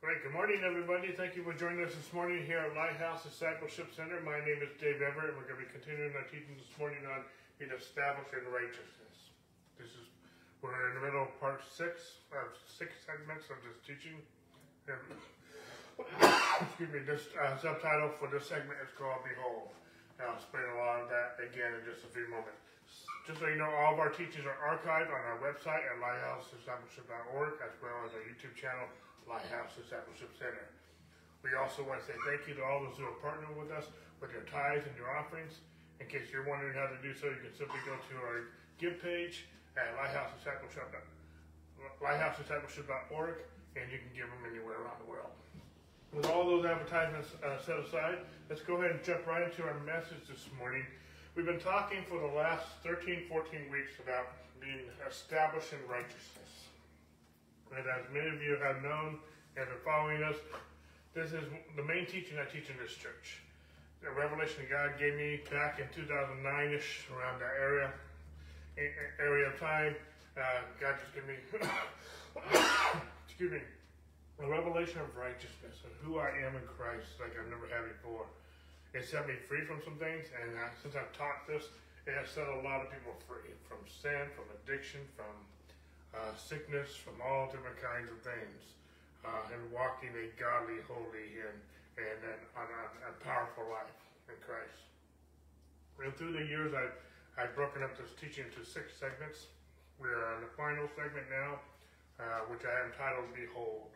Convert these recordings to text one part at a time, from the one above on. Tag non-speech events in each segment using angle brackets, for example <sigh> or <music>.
Right, good morning, everybody. Thank you for joining us this morning here at Lighthouse Discipleship Center. My name is Dave Everett, and we're going to be continuing our teaching this morning on in righteousness. This is we're in the middle of part six of six segments of this teaching. <coughs> Excuse me. This uh, subtitle for this segment is called "Behold." And I'll explain a lot of that again in just a few moments. Just so you know, all of our teachings are archived on our website at lighthousediscipleship.org as well as our YouTube channel Lighthouse Discipleship Center. We also want to say thank you to all those who are partnering with us with your tithes and your offerings. In case you're wondering how to do so, you can simply go to our give page at Lighthouse Discipleship, lighthousediscipleship.org and you can give them anywhere around the world. With all those advertisements uh, set aside, let's go ahead and jump right into our message this morning. We've been talking for the last 13, 14 weeks about being established in righteousness. And as many of you have known and been following us, this is the main teaching I teach in this church. The revelation God gave me back in 2009-ish, around that area, area of time. Uh, God just gave me, <coughs> excuse me, a revelation of righteousness and who I am in Christ like I've never had before. It set me free from some things, and uh, since I've taught this, it has set a lot of people free from sin, from addiction, from uh, sickness, from all different kinds of things, uh, and walking a godly, holy, and, and, and a, powerful life in Christ. And through the years, I've, I've broken up this teaching into six segments. We're on the final segment now, uh, which I entitled Behold.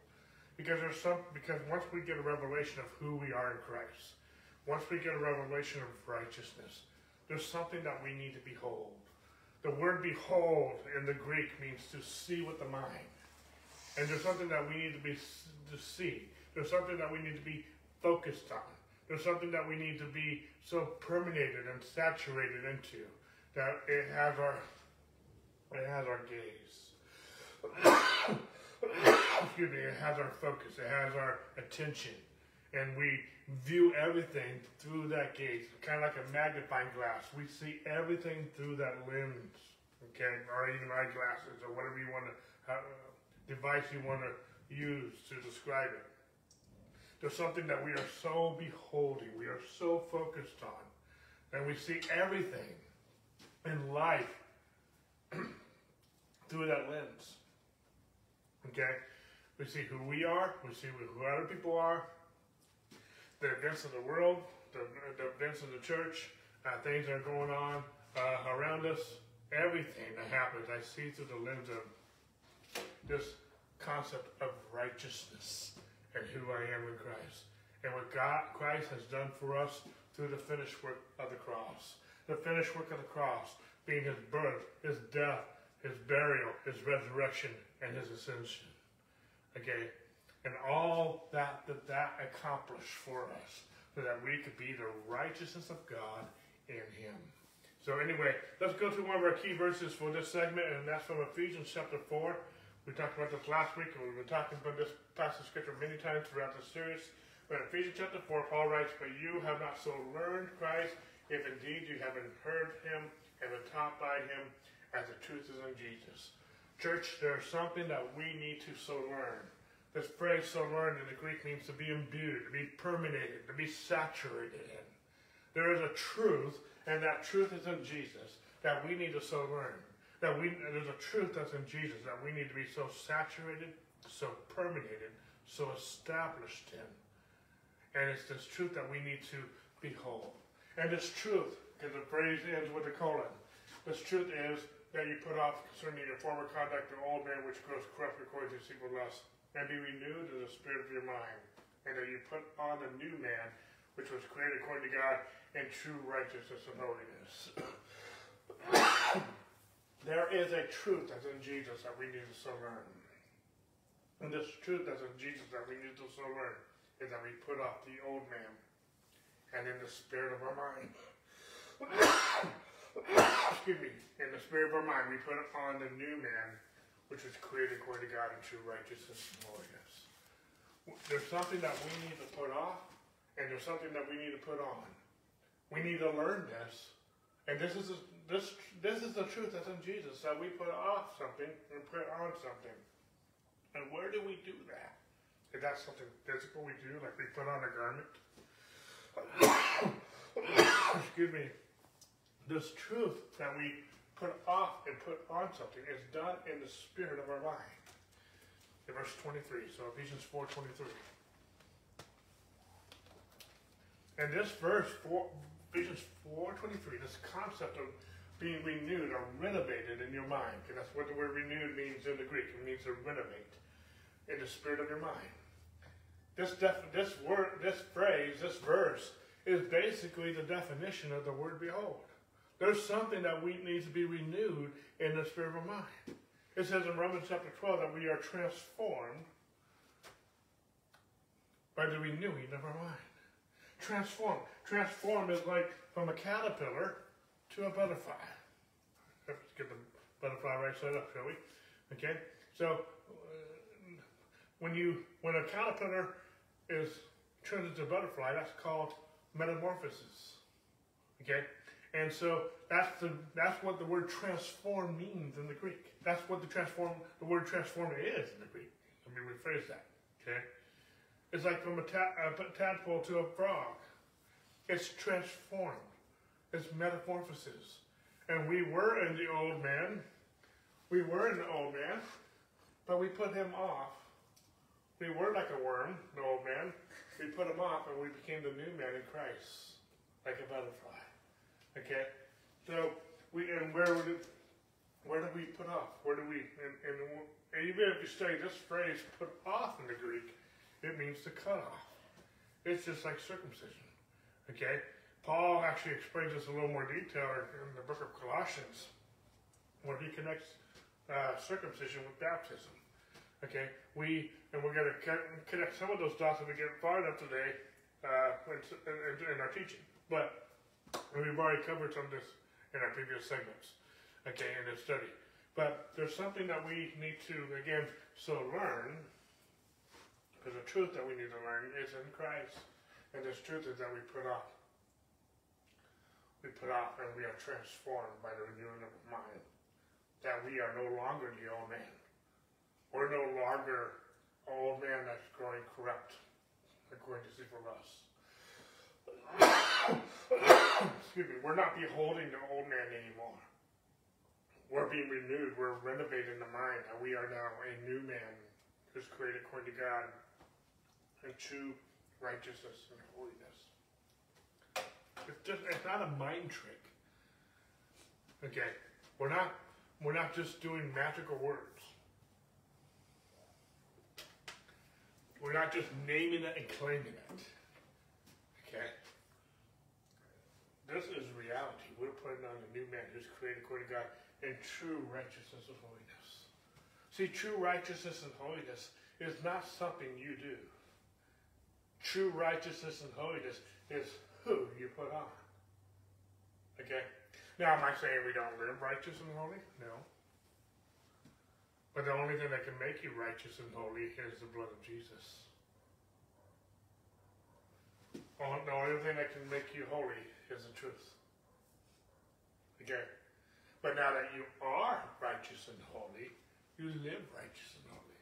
Because there's some because once we get a revelation of who we are in Christ, once we get a revelation of righteousness, there's something that we need to behold. The word behold in the Greek means to see with the mind. And there's something that we need to be to see. There's something that we need to be focused on. There's something that we need to be so permeated and saturated into that it has our it has our gaze. <coughs> Excuse me, it has our focus, it has our attention. And we view everything through that gaze, kind of like a magnifying glass. We see everything through that lens, okay, or even eyeglasses, or whatever you want to uh, device you want to use to describe it. There's something that we are so beholding, we are so focused on, and we see everything in life <clears throat> through that lens. Okay? We see who we are, we see who other people are, the events of the world, the, the events of the church, uh, things that are going on uh, around us, everything that happens, I see through the lens of this concept of righteousness and who I am in Christ. And what God, Christ has done for us through the finished work of the cross. The finished work of the cross being his birth, his death, his burial, his resurrection, and his ascension. Okay? And all that that, that accomplished for us so that we could be the righteousness of God in him. So anyway, let's go to one of our key verses for this segment, and that's from Ephesians chapter 4. We talked about this last week, and we've been talking about this passage of scripture many times throughout the series. But in Ephesians chapter 4, Paul writes, But you have not so learned Christ, if indeed you haven't heard him and been taught by him, as the truth is in Jesus. Church, there's something that we need to so learn. This phrase, so learned in the Greek, means to be imbued, to be permeated, to be saturated in. There is a truth, and that truth is in Jesus, that we need to so learn. That we, there's a truth that's in Jesus that we need to be so saturated, so permeated, so established in. And it's this truth that we need to behold. And this truth, because the phrase ends with a colon, this truth is that you put off concerning your former conduct the old man which grows corrupt according to sinful lust and be renewed in the spirit of your mind, and that you put on the new man, which was created according to God in true righteousness and holiness. <coughs> there is a truth that's in Jesus that we need to so learn. And this truth that's in Jesus that we need to so learn is that we put off the old man and in the spirit of our mind. <coughs> Excuse me. In the spirit of our mind, we put on the new man which was created according to God in true righteousness and holiness. There's something that we need to put off, and there's something that we need to put on. We need to learn this, and this is a, this this is the truth that's in Jesus. That we put off something and put on something. And where do we do that? that's something physical we do, like we put on a garment. <coughs> Excuse me. This truth that we put off and put on something is done in the spirit of our mind. In verse 23, so Ephesians 4 23. And this verse, 4, Ephesians 4 23, this concept of being renewed or renovated in your mind, because that's what the word renewed means in the Greek. It means to renovate in the spirit of your mind. This def- this word, this phrase, this verse is basically the definition of the word behold. There's something that we need to be renewed in the spirit of our mind. It says in Romans chapter 12 that we are transformed by the renewing of our mind. Transform. Transform is like from a caterpillar to a butterfly. Let's get the butterfly right side up, shall we? Okay. So uh, when you when a caterpillar is turned into a butterfly, that's called metamorphosis. Okay. And so that's the that's what the word transform means in the Greek. That's what the transform the word transform is in the Greek. Let me rephrase that. Okay. It's like from a, ta- a tadpole to a frog. It's transformed. It's metamorphosis. And we were in the old man. We were in the old man, but we put him off. We were like a worm, the old man. We put him off and we became the new man in Christ, like a butterfly. Okay? So we and where would it where do we put off? Where do we and, and, and even if you study this phrase put off in the Greek, it means to cut off. It's just like circumcision. Okay? Paul actually explains this a little more detail in the book of Colossians, where he connects uh, circumcision with baptism. Okay, we and we're going to connect some of those dots as we get far enough today uh, in, in, in, our teaching. But we've already covered some of this in our previous segments. Okay, in this study. But there's something that we need to again so learn because the truth that we need to learn is in Christ, and this truth is that we put off we put off and we are transformed by the renewing of our mind. That we are no longer the old man. We're no longer old man that's growing corrupt, according to us. <coughs> Excuse me, we're not beholding the old man anymore. We're being renewed, we're renovating the mind, and we are now a new man who's created according to God in true righteousness and holiness. It's just it's not a mind trick. Okay, we're not we're not just doing magical words. We're not just naming it and claiming it. Okay. This is reality. We're putting on a new man who's created according to God in true righteousness and holiness. See, true righteousness and holiness is not something you do. True righteousness and holiness is who you put on. Okay? Now, am I saying we don't live righteous and holy? No. But the only thing that can make you righteous and holy is the blood of Jesus. Oh, the only thing that can make you holy is the truth. Okay? But now that you are righteous and holy, you live righteous and holy.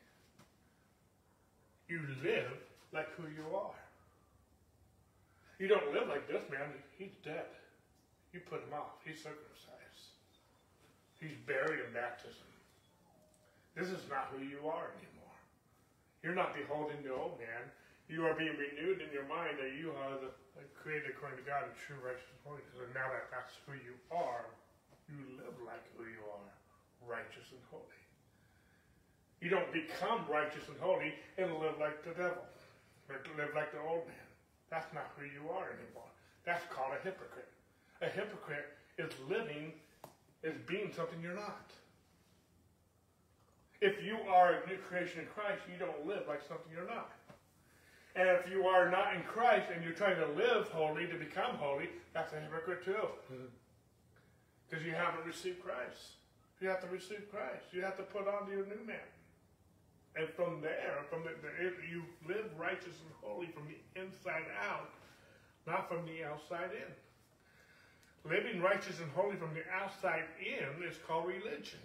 You live like who you are. You don't live like this man. He's dead. You put him off. He's circumcised. He's buried in baptism. This is not who you are anymore. You're not beholding the old man. You are being renewed in your mind that you are the created according to God in true and holiness. And now that that's who you are, you live like who you are, righteous and holy. You don't become righteous and holy and live like the devil, live like the old man. That's not who you are anymore. That's called a hypocrite. A hypocrite is living, is being something you're not. If you are a new creation in Christ, you don't live like something you're not. And if you are not in Christ and you're trying to live holy to become holy, that's a hypocrite too. Because you haven't received Christ. You have to receive Christ. You have to put on your new man. And from there, from the, the, you live righteous and holy from the inside out, not from the outside in. Living righteous and holy from the outside in is called religion.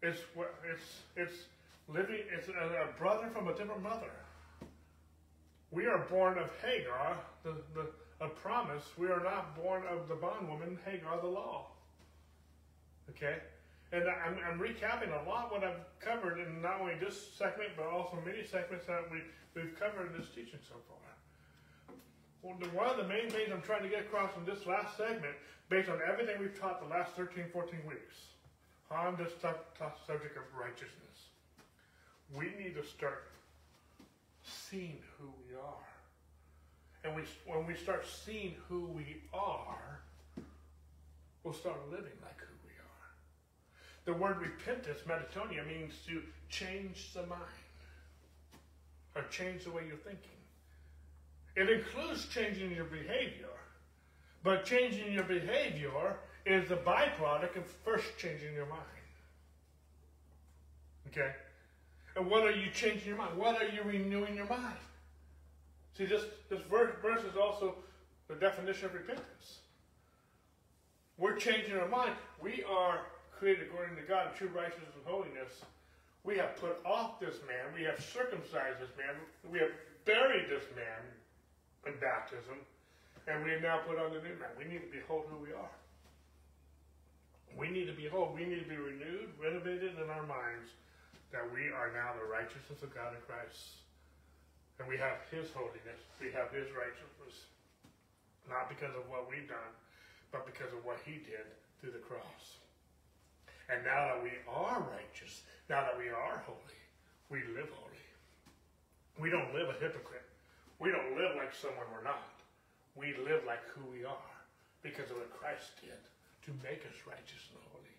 It's it's it's living it's a, a brother from a different mother. We are born of Hagar, the, the a promise. We are not born of the bondwoman Hagar, the law. Okay? And I'm, I'm, recapping a lot what I've covered in not only this segment, but also many segments that we, we've covered in this teaching so far. Well, the, one of the main things I'm trying to get across in this last segment, based on everything we've taught the last 13, 14 weeks, on this tough, tough subject of righteousness, we need to start seeing who we are. And we, when we start seeing who we are, we'll start living like who we are. The word repentance, metanoia, means to change the mind or change the way you're thinking. It includes changing your behavior, but changing your behavior is the byproduct of first changing your mind. Okay? And what are you changing your mind? What are you renewing your mind? See, this, this verse, verse is also the definition of repentance. We're changing our mind. We are created according to God in true righteousness and holiness. We have put off this man. We have circumcised this man. We have buried this man in baptism. And we have now put on the new man. We need to behold who we are. We need to behold. We need to be renewed, renovated in our minds that we are now the righteousness of God in Christ. And we have His holiness, we have His righteousness, not because of what we've done, but because of what He did through the cross. And now that we are righteous, now that we are holy, we live holy. We don't live a hypocrite. We don't live like someone we're not. We live like who we are because of what Christ did to make us righteous and holy.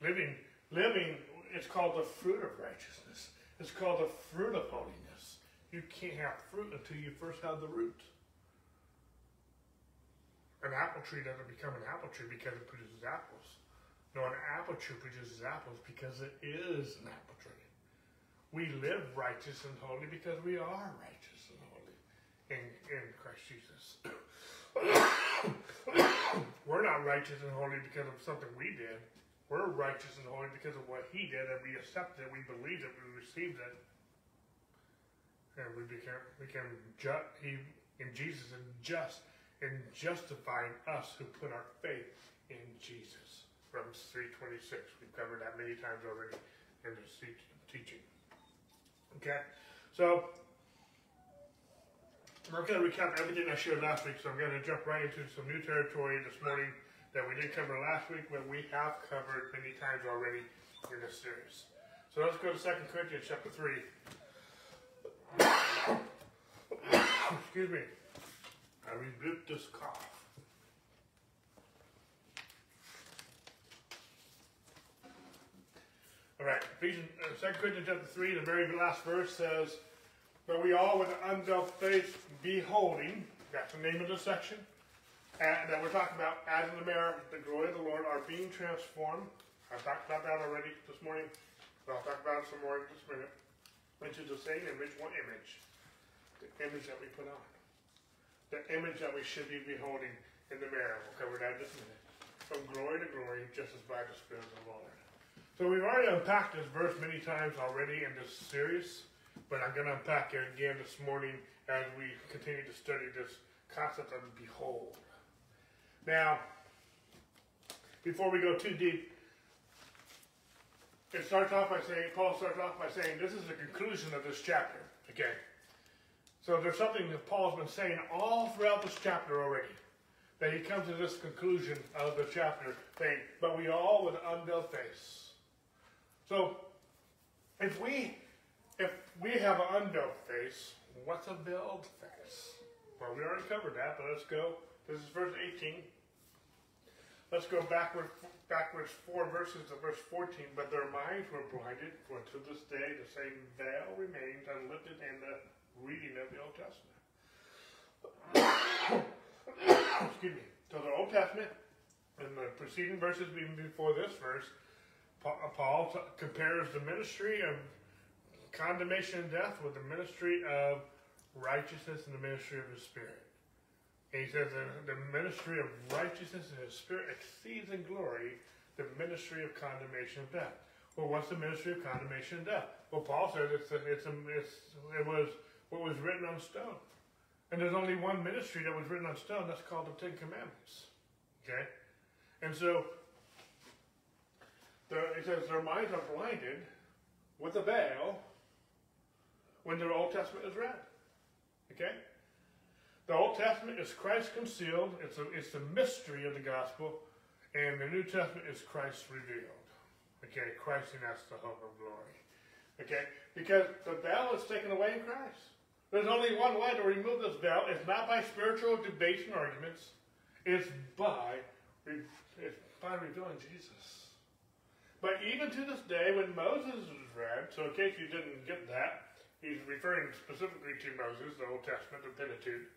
Living, living, it's called the fruit of righteousness. It's called the fruit of holiness. You can't have fruit until you first have the root. An apple tree doesn't become an apple tree because it produces apples. No, an apple tree produces apples because it is an apple tree. We live righteous and holy because we are righteous and holy in, in Christ Jesus. <coughs> We're not righteous and holy because of something we did. We're righteous and holy because of what He did, and we accepted it, we believed it, we received it, and we became became just he in Jesus and just in justifying us who put our faith in Jesus. Romans three twenty six. We've covered that many times already in this teaching. Okay, so I'm going to recap everything I shared last week. So I'm going to jump right into some new territory this morning that we didn't cover last week, but we have covered many times already in this series. So let's go to 2 Corinthians chapter 3. <coughs> Excuse me. I rebuke this cough. All right, Ephesians, uh, 2 Corinthians chapter 3, the very last verse says, But we all with an unveiled face beholding, that's the name of the section, that we're talking about, as in the mirror, the glory of the Lord, are being transformed. I've talked about that already this morning, but I'll talk about it some more in just a minute into the same image, one image, the image that we put on. The image that we should be beholding in the mirror. We'll cover that in just a minute. From glory to glory, just as by the Spirit of the Lord. So we've already unpacked this verse many times already in this series, but I'm going to unpack it again this morning as we continue to study this concept of behold. Now, before we go too deep, it starts off by saying, Paul starts off by saying, this is the conclusion of this chapter. Okay. So there's something that Paul's been saying all throughout this chapter already. That he comes to this conclusion of the chapter saying, but we all with unveiled face. So if we if we have an unveiled face, what's a veiled face? Well, we already covered that, but let's go. This is verse 18. Let's go backward, backwards four verses to verse 14. But their minds were blinded, for to this day the same veil remains unlifted in the reading of the Old Testament. <coughs> Excuse me. So the Old Testament, in the preceding verses even before this verse, uh, Paul compares the ministry of condemnation and death with the ministry of righteousness and the ministry of the Spirit. And he says the, the ministry of righteousness and his spirit exceeds in glory the ministry of condemnation of death. Well, what's the ministry of condemnation and death? Well, Paul says it's, a, it's, a, it's it was what was written on stone. And there's only one ministry that was written on stone. That's called the Ten Commandments. Okay, and so the, it says their minds are blinded with a veil when their Old Testament is read. Okay, the Old Testament is Christ concealed. It's a, it's the mystery of the gospel, and the New Testament is Christ revealed. Okay, Christ in us the hope of glory. Okay, because the veil is taken away in Christ. There's only one way to remove this veil. It's not by spiritual debates and arguments. It's by it's by revealing Jesus. But even to this day, when Moses was read, so in case you didn't get that, he's referring specifically to Moses, the Old Testament, the Pentateuch.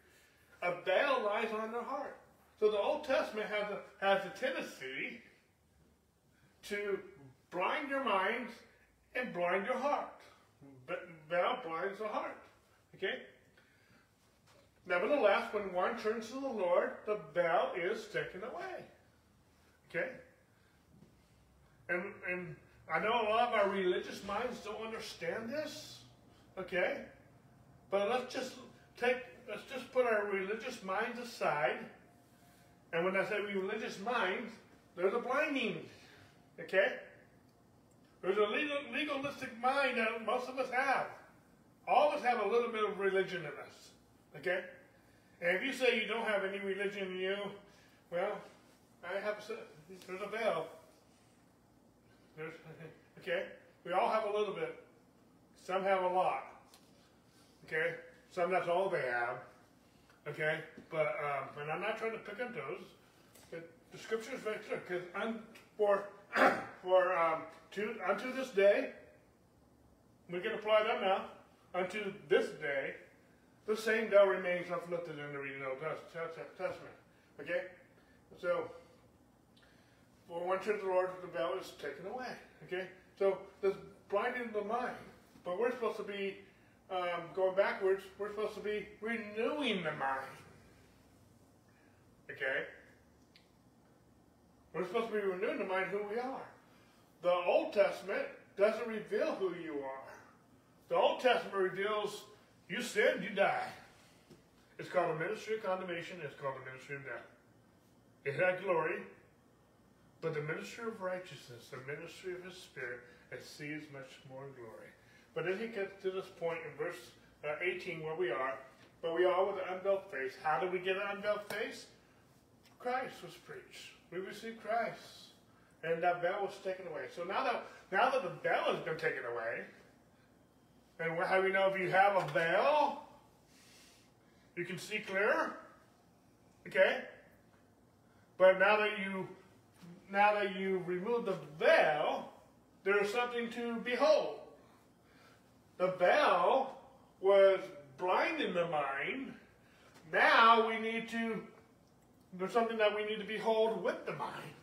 A veil lies on their heart. So the Old Testament has a, has a tendency to blind your minds and blind your heart. But veil blinds the heart. Okay? Nevertheless, when one turns to the Lord, the veil is taken away. Okay? And, and I know a lot of our religious minds don't understand this. Okay? But let's just take, let's just put our religious minds aside. And when I say religious minds, there's a blinding. Okay? There's a legal, legalistic mind that most of us have. All of us have a little bit of religion in us. Okay? And if you say you don't have any religion in you, well, I have there's a veil. There's, <laughs> okay? We all have a little bit. Some have a lot. Okay? Some that's all they have. Okay? But, um, and I'm not trying to pick on those. But the scripture is very clear. Because for, <clears throat> for, um, to, unto this day, we can apply that now. Unto this day, the same veil remains uplifted in the reading of the Testament. Okay? So, for one church the Lord, the veil is taken away. Okay? So, this blinding the mind. But we're supposed to be um, going backwards. We're supposed to be renewing the mind. Okay? We're supposed to be renewing the mind who we are. The Old Testament doesn't reveal who you are. The Old Testament reveals you sin, you die. It's called a ministry of condemnation. It's called a ministry of death. It had glory, but the ministry of righteousness, the ministry of His Spirit, it sees much more glory. But then he gets to this point in verse uh, 18 where we are. But we are with an unveiled face. How did we get an unveiled face? Christ was preached. We received Christ and that veil was taken away. So now that now that the veil has been taken away, and how do we know if you have a veil, you can see clear? Okay? But now that you now that you remove the veil, there is something to behold. The veil was blinding the mind. Now we need to there's something that we need to behold with the mind.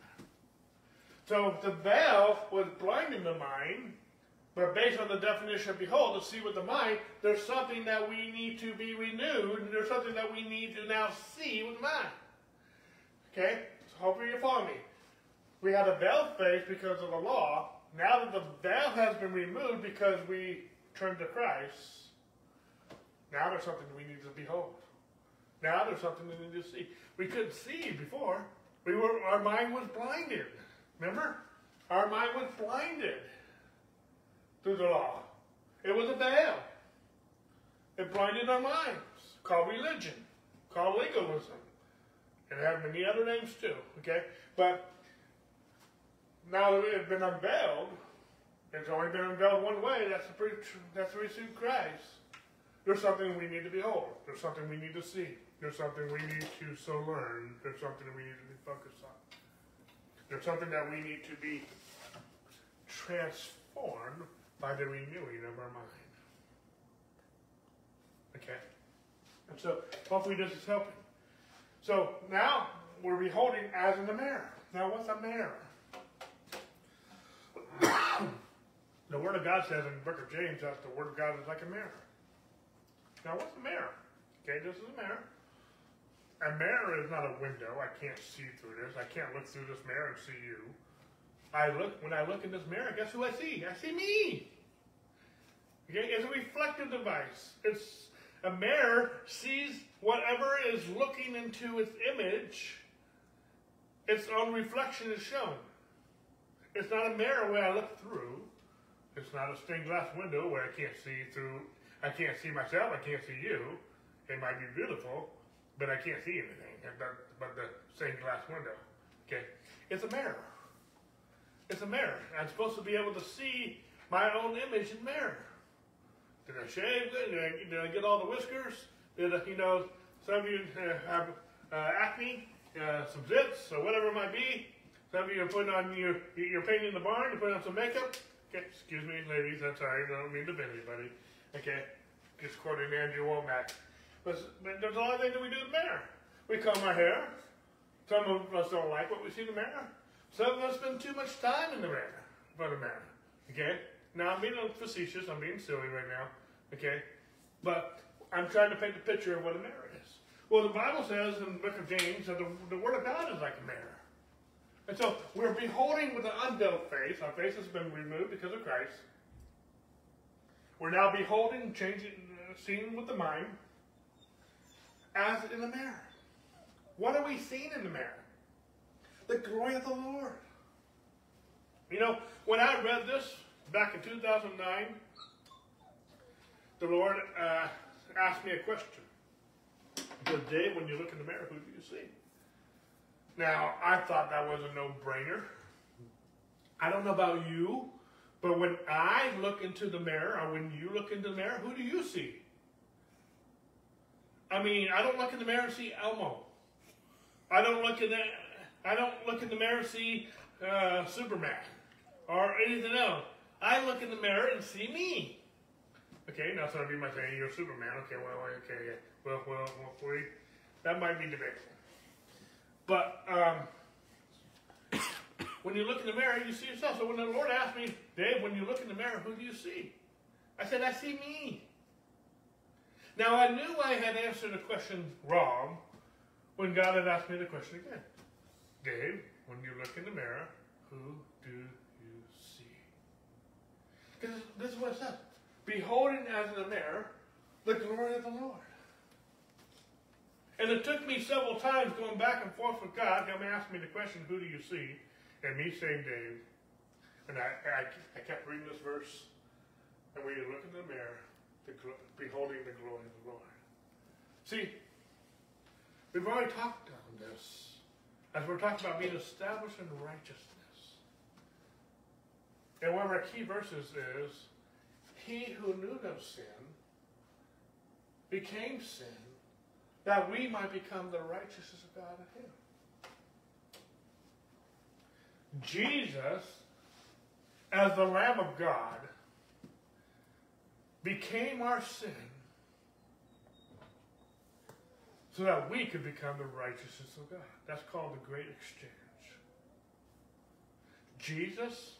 So the veil was blinding the mind, but based on the definition of behold, to see with the mind, there's something that we need to be renewed, and there's something that we need to now see with the mind. Okay? So hopefully you follow me. We had a veil face because of the law. Now that the veil has been removed because we turned to Christ, now there's something we need to behold. Now there's something we need to see. We couldn't see before. We were our mind was blinded. Remember? Our mind was blinded through the law. It was a veil. It blinded our minds. Called religion. Called legalism. And It had many other names too. Okay? But now that it has been unveiled, it's only been unveiled one way. That's to, preach, that's to receive Christ. There's something we need to behold. There's something we need to see. There's something we need to so learn. There's something we need to be focused on. There's something that we need to be transformed by the renewing of our mind. Okay? And so, hopefully, this is helping. So, now we're beholding as in the mirror. Now, what's a mirror? <coughs> the Word of God says in the book of James that the Word of God is like a mirror. Now, what's a mirror? Okay, this is a mirror. A mirror is not a window. I can't see through this. I can't look through this mirror and see you. I look when I look in this mirror, guess who I see? I see me. Okay, it's a reflective device. It's a mirror sees whatever is looking into its image. Its own reflection is shown. It's not a mirror where I look through. It's not a stained glass window where I can't see through. I can't see myself. I can't see you. It might be beautiful, but I can't see anything. But the stained glass window. Okay, it's a mirror. It's a mirror. I'm supposed to be able to see my own image in mirror. Did I shave? Did I, did I get all the whiskers? Did I, you know, some of you uh, have uh, acne, uh, some zits, or whatever it might be. Some of you are putting on your, you're painting the barn, you're putting on some makeup. Okay, excuse me, ladies, I'm sorry, I don't mean to offend anybody. Okay, just quoting Andrew Wommack. But, but there's a lot of things that we do in the mirror. We comb our hair. Some of us don't like what we see in the mirror. Some of us spend too much time in the mirror, for the mirror. Okay? Now I'm being a little facetious, I'm being silly right now. Okay? But I'm trying to paint a picture of what a mirror is. Well, the Bible says in the book of James that the, the Word of God is like a mirror. And so we're beholding with an unveiled face. Our face has been removed because of Christ. We're now beholding, changing, uh, seeing with the mind as in a mirror. What are we seeing in the mirror? The glory of the Lord. You know, when I read this back in 2009, the Lord uh, asked me a question. The day when you look in the mirror, who do you see? Now, I thought that was a no-brainer. I don't know about you, but when I look into the mirror, or when you look into the mirror, who do you see? I mean, I don't look in the mirror and see Elmo. I don't look in the, I don't look in the mirror and see uh, Superman or anything else. I look in the mirror and see me. Okay, now some of you might say you're Superman. Okay, well, okay, yeah. well, well, well, we, that might be debatable. But um, when you look in the mirror, you see yourself. So when the Lord asked me, Dave, when you look in the mirror, who do you see? I said, I see me. Now I knew I had answered the question wrong when God had asked me the question again. Dave, when you look in the mirror, who do you see? Because this is what it says. Beholding as in a mirror the glory of the Lord. And it took me several times going back and forth with God, him asking me the question, who do you see? And me saying, Dave. And I, I, I kept reading this verse. And when you look in the mirror, the, beholding the glory of the Lord. See, we've already talked on this as we're talking about being established in righteousness. And one of our key verses is, He who knew no sin became sin that we might become the righteousness of God in Him. Jesus, as the Lamb of God, became our sin so that we could become the righteousness of God. That's called the great exchange. Jesus,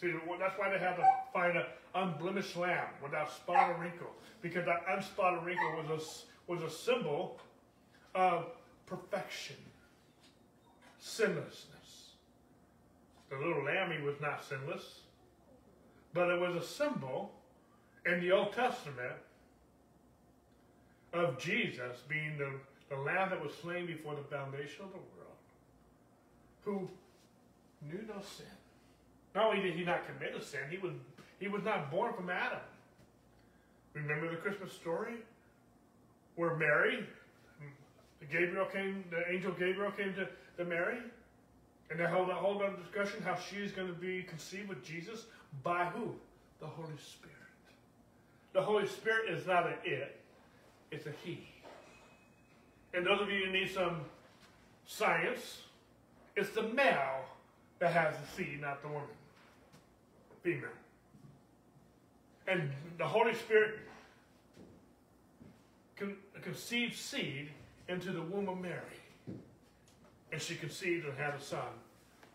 see, that's why they had to find an unblemished lamb without spot or wrinkle, because that unspotted wrinkle was a, was a symbol of perfection, sinlessness. The little lamb, was not sinless, but it was a symbol in the Old Testament of Jesus being the, the lamb that was slain before the foundation of the world, who knew no sin. Not only did he not commit a sin, he was, he was not born from Adam. Remember the Christmas story? Where Mary, Gabriel came, the angel Gabriel came to, to Mary, and they held a whole other discussion how she is going to be conceived with Jesus by who? The Holy Spirit. The Holy Spirit is not an it, it's a he. And those of you who need some science, it's the male that has the seed, not the woman. Female. And the Holy Spirit con- conceived seed into the womb of Mary. And she conceived and had a son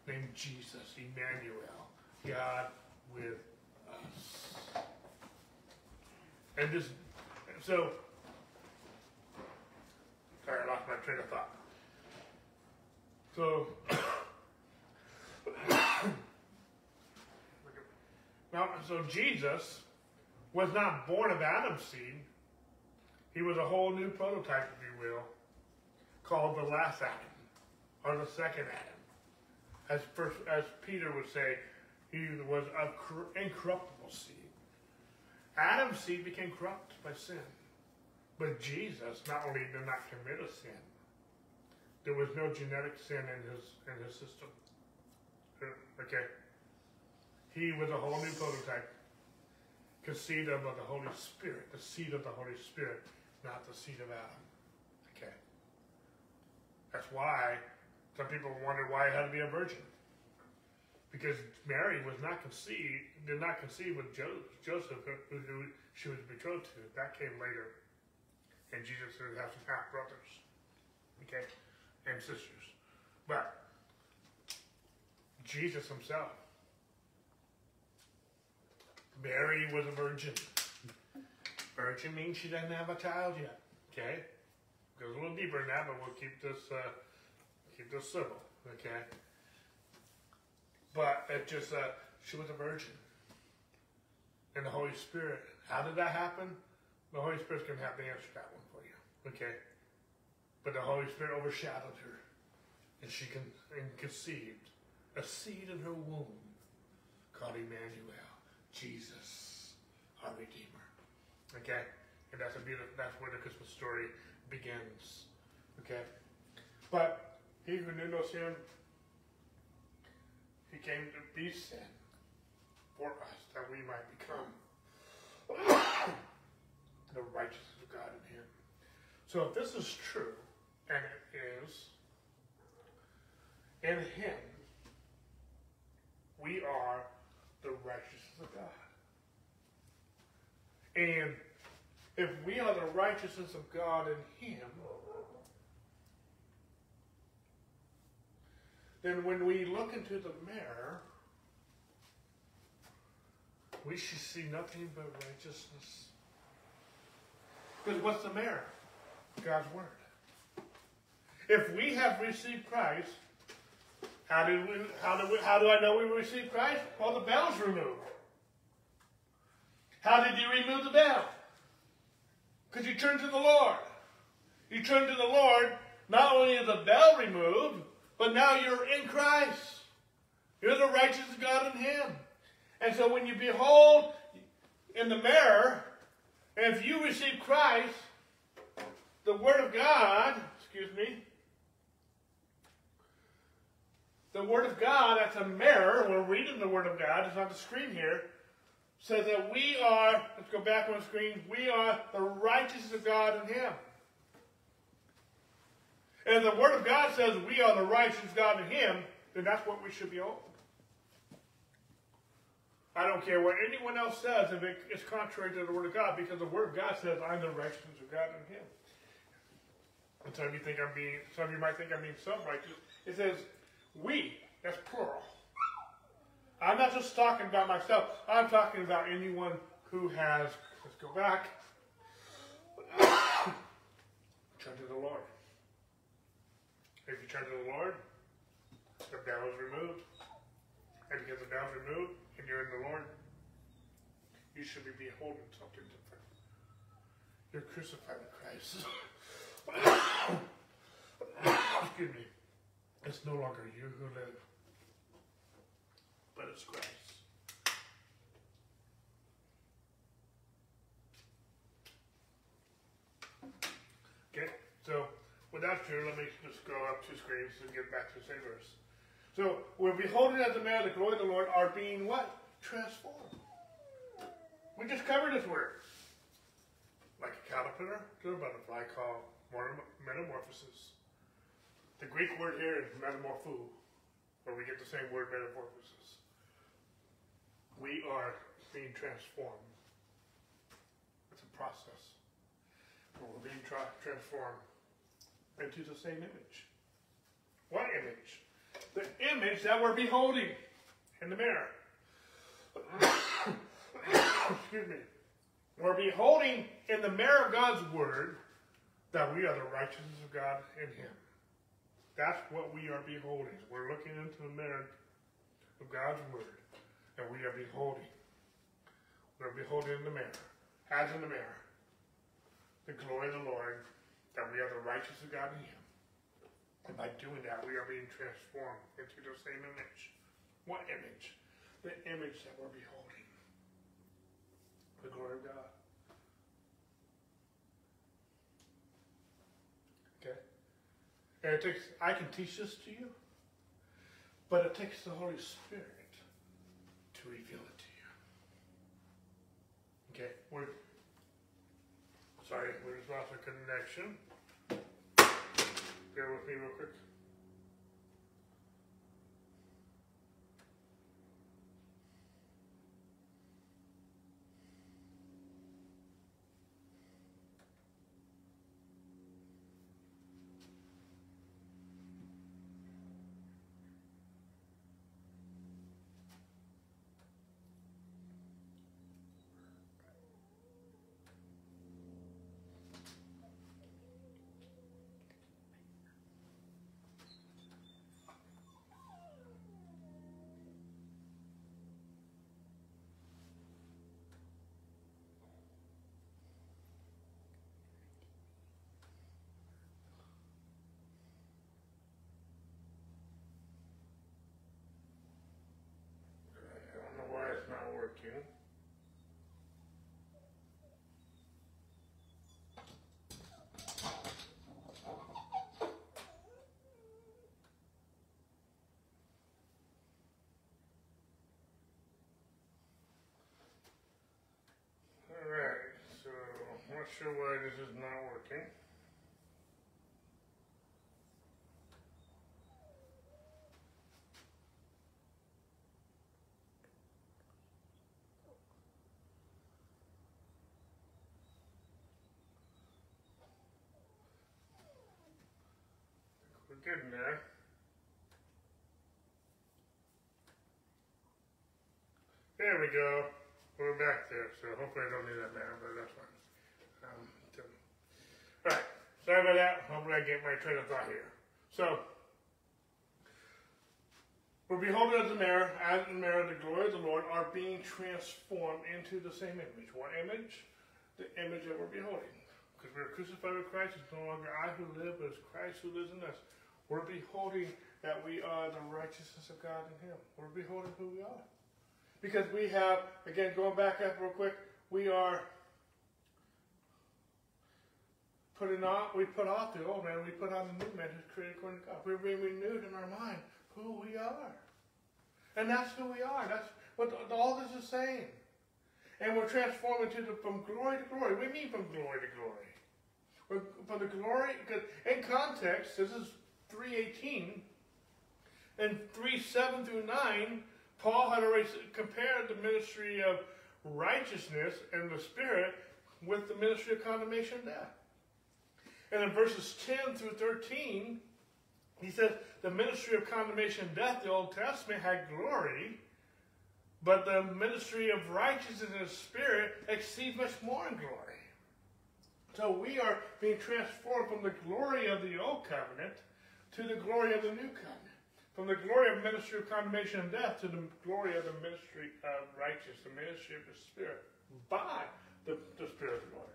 named Jesus, Emmanuel, God with us. And this, so Sorry, I lost my train of thought. So, <coughs> <coughs> Now, so Jesus was not born of Adam's seed. He was a whole new prototype, if you will, called the last Adam, or the second Adam. As, first, as Peter would say, he was of incorruptible seed. Adam's seed became corrupt by sin. But Jesus not only did not commit a sin, there was no genetic sin in his in his system. Uh, okay. He was a whole new prototype, conceived of the Holy Spirit, the seed of the Holy Spirit, not the seed of Adam. Okay. That's why some people wonder why it had to be a virgin. Because Mary was not conceived, did not conceive with Joseph, who, she was betrothed to. That came later. And Jesus would have some half brothers. Okay? And sisters. But Jesus himself. Mary was a virgin. Virgin means she doesn't have a child yet. Okay? Goes a little deeper than that, but we'll keep this uh, keep this simple. Okay? But it just, uh, she was a virgin. And the Holy Spirit, how did that happen? The Holy Spirit's to have to answer that one for you. Okay? But the Holy Spirit overshadowed her. And she con- and conceived a seed in her womb called Emmanuel, Jesus, our Redeemer. Okay? And that's a beautiful, that's where the Christmas story begins. Okay? But he who knew no sin he came to be sin for us that we might become <coughs> the righteousness of God in him. So if this is true, and it is, in him we are the righteousness of God. And if we are the righteousness of God in him, then when we look into the mirror, we should see nothing but righteousness. Because what's the mirror? God's Word. If we have received Christ, how do, we, how, do we, how do I know we received Christ? Well, the bell's removed. How did you remove the bell? Because you turned to the Lord. You turned to the Lord, not only is the bell removed, but now you're in Christ. You're the righteous God in Him. And so when you behold in the mirror, if you receive Christ, the Word of God, excuse me, the Word of God, that's a mirror, we're reading the Word of God, it's on the screen here, says that we are, let's go back on the screen, we are the righteousness of God in Him. And the Word of God says we are the righteousness of God in Him, then that's what we should be on. I don't care what anyone else says if it is contrary to the Word of God, because the Word of God says I'm the righteousness of God in Him. And some of you think I'm being, some of you might think I'm being self-righteous. It says we, that's plural. I'm not just talking about myself. I'm talking about anyone who has, let's go back, <coughs> turn to the Lord. If you turn to the Lord, the veil is removed. And because the veil is removed and you're in the Lord, you should be beholding something different. You're crucified with Christ. <coughs> Excuse me. It's no longer you who live, but it's Christ. Okay, so without true, let me just go up two screens and get back to the same verse. So we're beholding as a man the glory of the Lord are being what? Transformed. We just covered this word. Like a caterpillar to a butterfly called metamorphosis. The Greek word here is metamorpho, where we get the same word metamorphosis. We are being transformed. It's a process. But We're being tra transformed into the same image. What image? The image that we're beholding in the mirror. <coughs> Excuse me. We're beholding in the mirror of God's Word that we are the righteousness of God in Him. That's what we are beholding. We're looking into the mirror of God's Word, and we are beholding we're beholding in the mirror, as in the mirror, the glory of the Lord, that we are the righteous of God in Him. And by doing that, we are being transformed into the same image. What image? The image that we're beholding. The glory of God. And it takes, I can teach this to you, but it takes the Holy Spirit to reveal it to you. Okay? We're, sorry, we just lost a connection. Bear with me real quick. I don't know why it's not working. Alright, so I'm not sure why this is not working. We're getting there. There we go. We're back there, so hopefully I don't need that now, but that's fine. Um, so- Alright, sorry about that. Hopefully I get my train of thought here. So, we're beholding as a mirror, as the mirror, the glory of the Lord are being transformed into the same image. What image? The image that we're beholding. Because we're crucified with Christ, it's no longer I who live, but it's Christ who lives in us. We're beholding that we are the righteousness of God in Him. We're beholding who we are. Because we have, again, going back up real quick, we are putting on, we put off the old man, we put on the new man who's created according to God. We're being renewed in our mind who we are. And that's who we are. That's what all this is saying. And we're transformed into the, from glory to glory. We mean from glory to glory. We're, from the glory, in context, this is 318, and 3 7 through 9, Paul had already compared the ministry of righteousness and the Spirit with the ministry of condemnation and death. And in verses 10 through 13, he says the ministry of condemnation and death, the Old Testament, had glory, but the ministry of righteousness and the Spirit exceeds much more in glory. So we are being transformed from the glory of the Old Covenant to the glory of the New Covenant. From the glory of the ministry of condemnation and death to the glory of the ministry of righteousness, the ministry of the Spirit, by the, the Spirit of the Lord.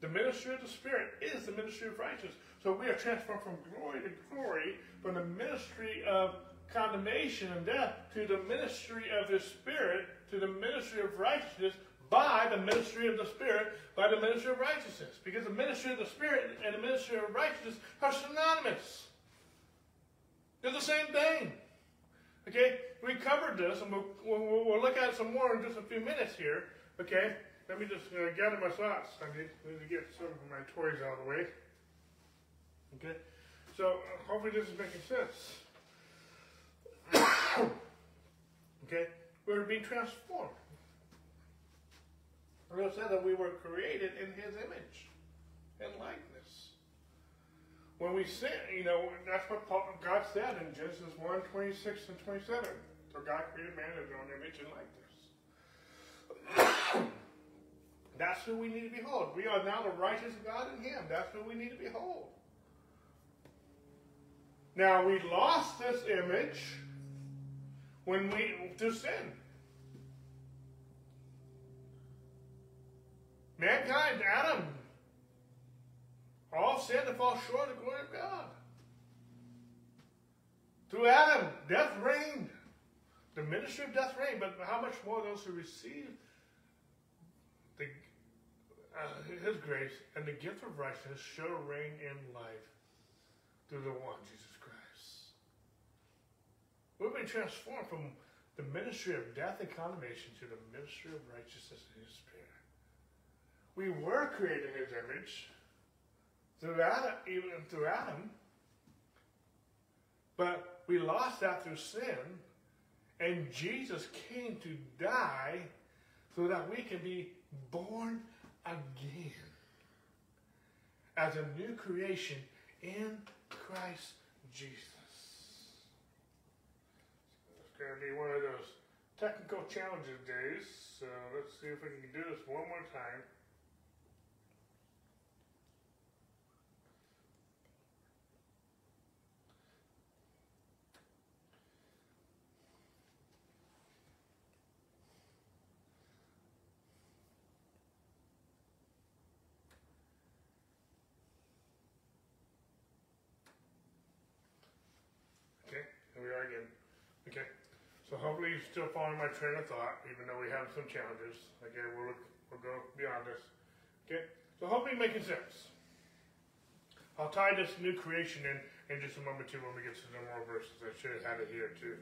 The ministry of the Spirit is the ministry of righteousness. So we are transformed from glory to glory, from the ministry of condemnation and death to the ministry of the Spirit, to the ministry of righteousness by the ministry of the Spirit, by the ministry of righteousness. Because the ministry of the Spirit and the ministry of righteousness are synonymous. They're the same thing. Okay? We covered this, and we'll, we'll, we'll look at it some more in just a few minutes here. Okay? Let me just uh, gather my thoughts. I need, need to get some of my toys out of the way. Okay? So, uh, hopefully this is making sense. <coughs> okay? We're being transformed. We're going to say that we were created in His image and likeness. When we sin, you know, that's what Paul, God said in Genesis 1 26 and 27. So God created man in his own image and likeness. <coughs> That's who we need to behold. We are now the righteous of God in Him. That's who we need to behold. Now we lost this image when we through sin. mankind, Adam, all sinned to fall short of the glory of God. Through Adam, death reigned. The ministry of death reigned, but how much more those who receive the, uh, His grace and the gift of righteousness shall reign in life through the one, Jesus Christ. We've been transformed from the ministry of death and condemnation to the ministry of righteousness in His Spirit. We were created in His image through Adam, even through Adam, but we lost that through sin, and Jesus came to die so that we can be born again as a new creation in Christ Jesus. It's going to be one of those technical challenges days, so let's see if we can do this one more time. Okay, here we are again. Okay, still following my train of thought, even though we have some challenges. Okay, we'll, we'll go beyond this. Okay, so hopefully making sense. I'll tie this new creation in in just a moment too when we get to the more verses. I should have had it here too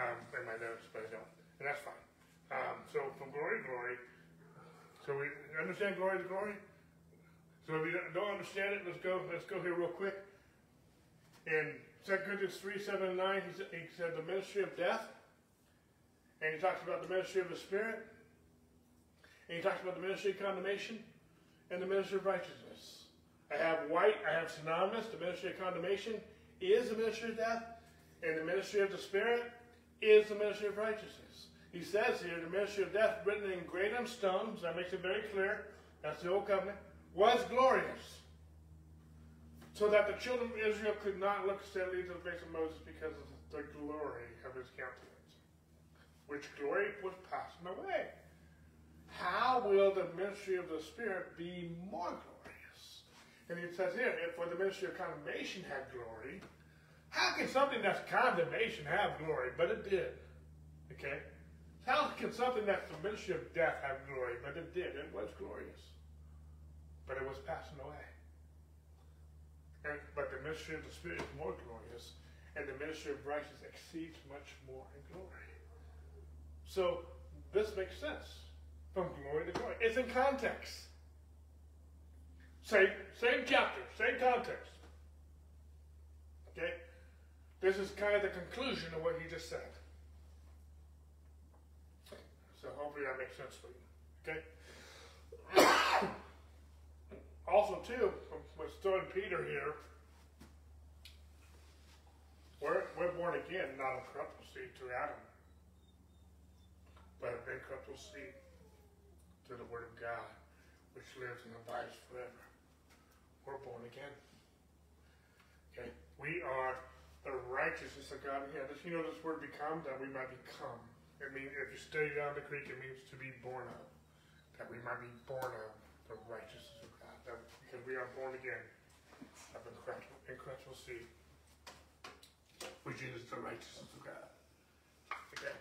um, in my notes, but I don't, and that's fine. Um, so from glory to glory. So we understand glory to glory. So if you don't understand it, let's go. Let's go here real quick. In 2 Corinthians 3, 7, and 9, he said, he said the ministry of death. And he talks about the ministry of the Spirit. And he talks about the ministry of condemnation and the ministry of righteousness. I have white, I have synonymous. The ministry of condemnation is the ministry of death. And the ministry of the Spirit is the ministry of righteousness. He says here, the ministry of death, written in great on stones, that makes it very clear, that's the old covenant, was glorious so that the children of Israel could not look steadily to the face of Moses because of the glory of his countenance, which glory was passing away. How will the ministry of the Spirit be more glorious? And it says here, if for the ministry of condemnation had glory, how can something that's condemnation have glory? But it did. Okay? How can something that's the ministry of death have glory? But it did. It was glorious. But it was passing away. And, but the ministry of the Spirit is more glorious, and the ministry of righteousness exceeds much more in glory. So this makes sense from glory to glory. It's in context. Same, same chapter, same context. Okay? This is kind of the conclusion of what he just said. So hopefully that makes sense for you. Okay? <coughs> also, too, um, what's throwing Peter here, we're, we're born again, not a corruptible seed through Adam, but a incorruptible seed to the Word of God, which lives and abides forever. We're born again. Okay? We are the righteousness of God. Yeah, this, you know this word become, that we might become. It means, if you study down the Greek, it means to be born of. That we might be born of the righteousness of God. That, because we are born again of incredible, incredible seed, which is the righteousness of God. Okay?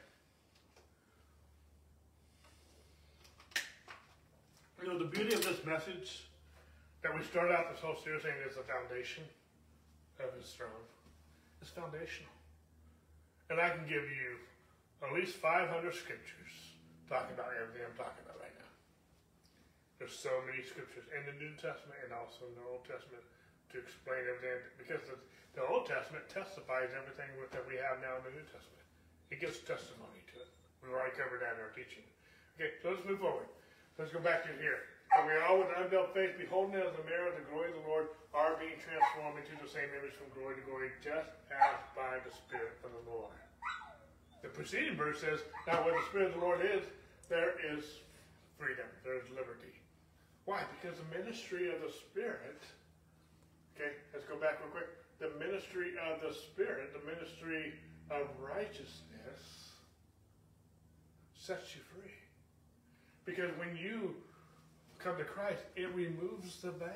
You know, the beauty of this message that we start out this whole series saying is the foundation of his throne. It's foundational. And I can give you at least 500 scriptures talking about everything I'm talking about right now. There's so many scriptures in the New Testament and also in the Old Testament to explain everything because the, the Old Testament testifies everything that we have now in the New Testament. It gives testimony to it. We've already covered that in our teaching. Okay, so let's move forward. Let's go back to here. And we all with unveiled face, beholding as a mirror the glory of the Lord, are being transformed into the same image from glory to glory, just as by the Spirit of the Lord. The preceding verse says, Now where the Spirit of the Lord is, there is freedom, there is liberty. Why? Because the ministry of the Spirit, okay, let's go back real quick. The ministry of the Spirit, the ministry of righteousness, sets you free. Because when you come to Christ, it removes the veil.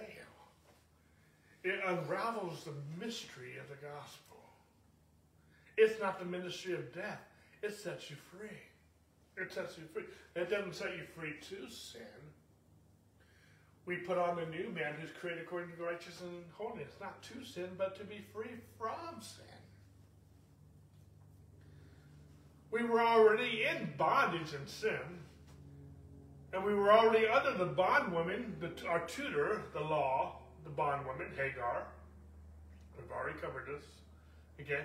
It unravels the mystery of the gospel. It's not the ministry of death. It sets you free. It sets you free. It doesn't set you free to sin. We put on the new man who's created according to righteousness and holiness, not to sin, but to be free from sin. We were already in bondage and sin, and we were already under the bondwoman, the, our tutor, the law, the bondwoman, Hagar. We've already covered this. Okay?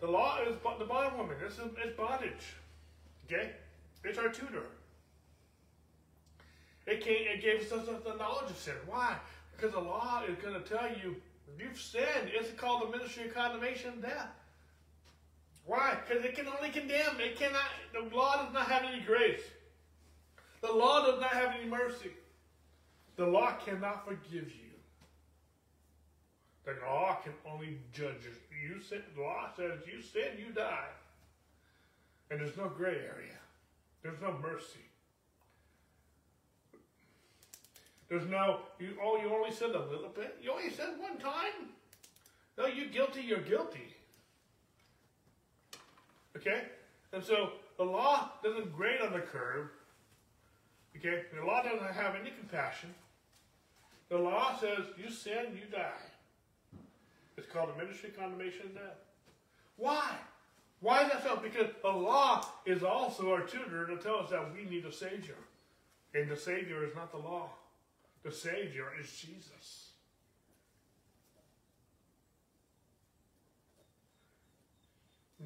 The law is the bondwoman. It's bondage. Okay? It's our tutor. It, came, it gives us the knowledge of sin. Why? Because the law is going to tell you if you've sinned, it's called the ministry of condemnation and death. Why? Because it can only condemn. It cannot. The law does not have any grace. The law does not have any mercy. The law cannot forgive you. The law can only judge you. You sin. The law says you sin, you die. And there's no gray area. There's no mercy. There's no, you, oh, you only sinned a little bit? You only sinned one time? No, you're guilty, you're guilty. Okay? And so the law doesn't grade on the curve. Okay? The law doesn't have any compassion. The law says you sin, you die. It's called a ministry condemnation and death. Why? Why is that so? Because the law is also our tutor to tell us that we need a Savior. And the Savior is not the law. The Savior is Jesus.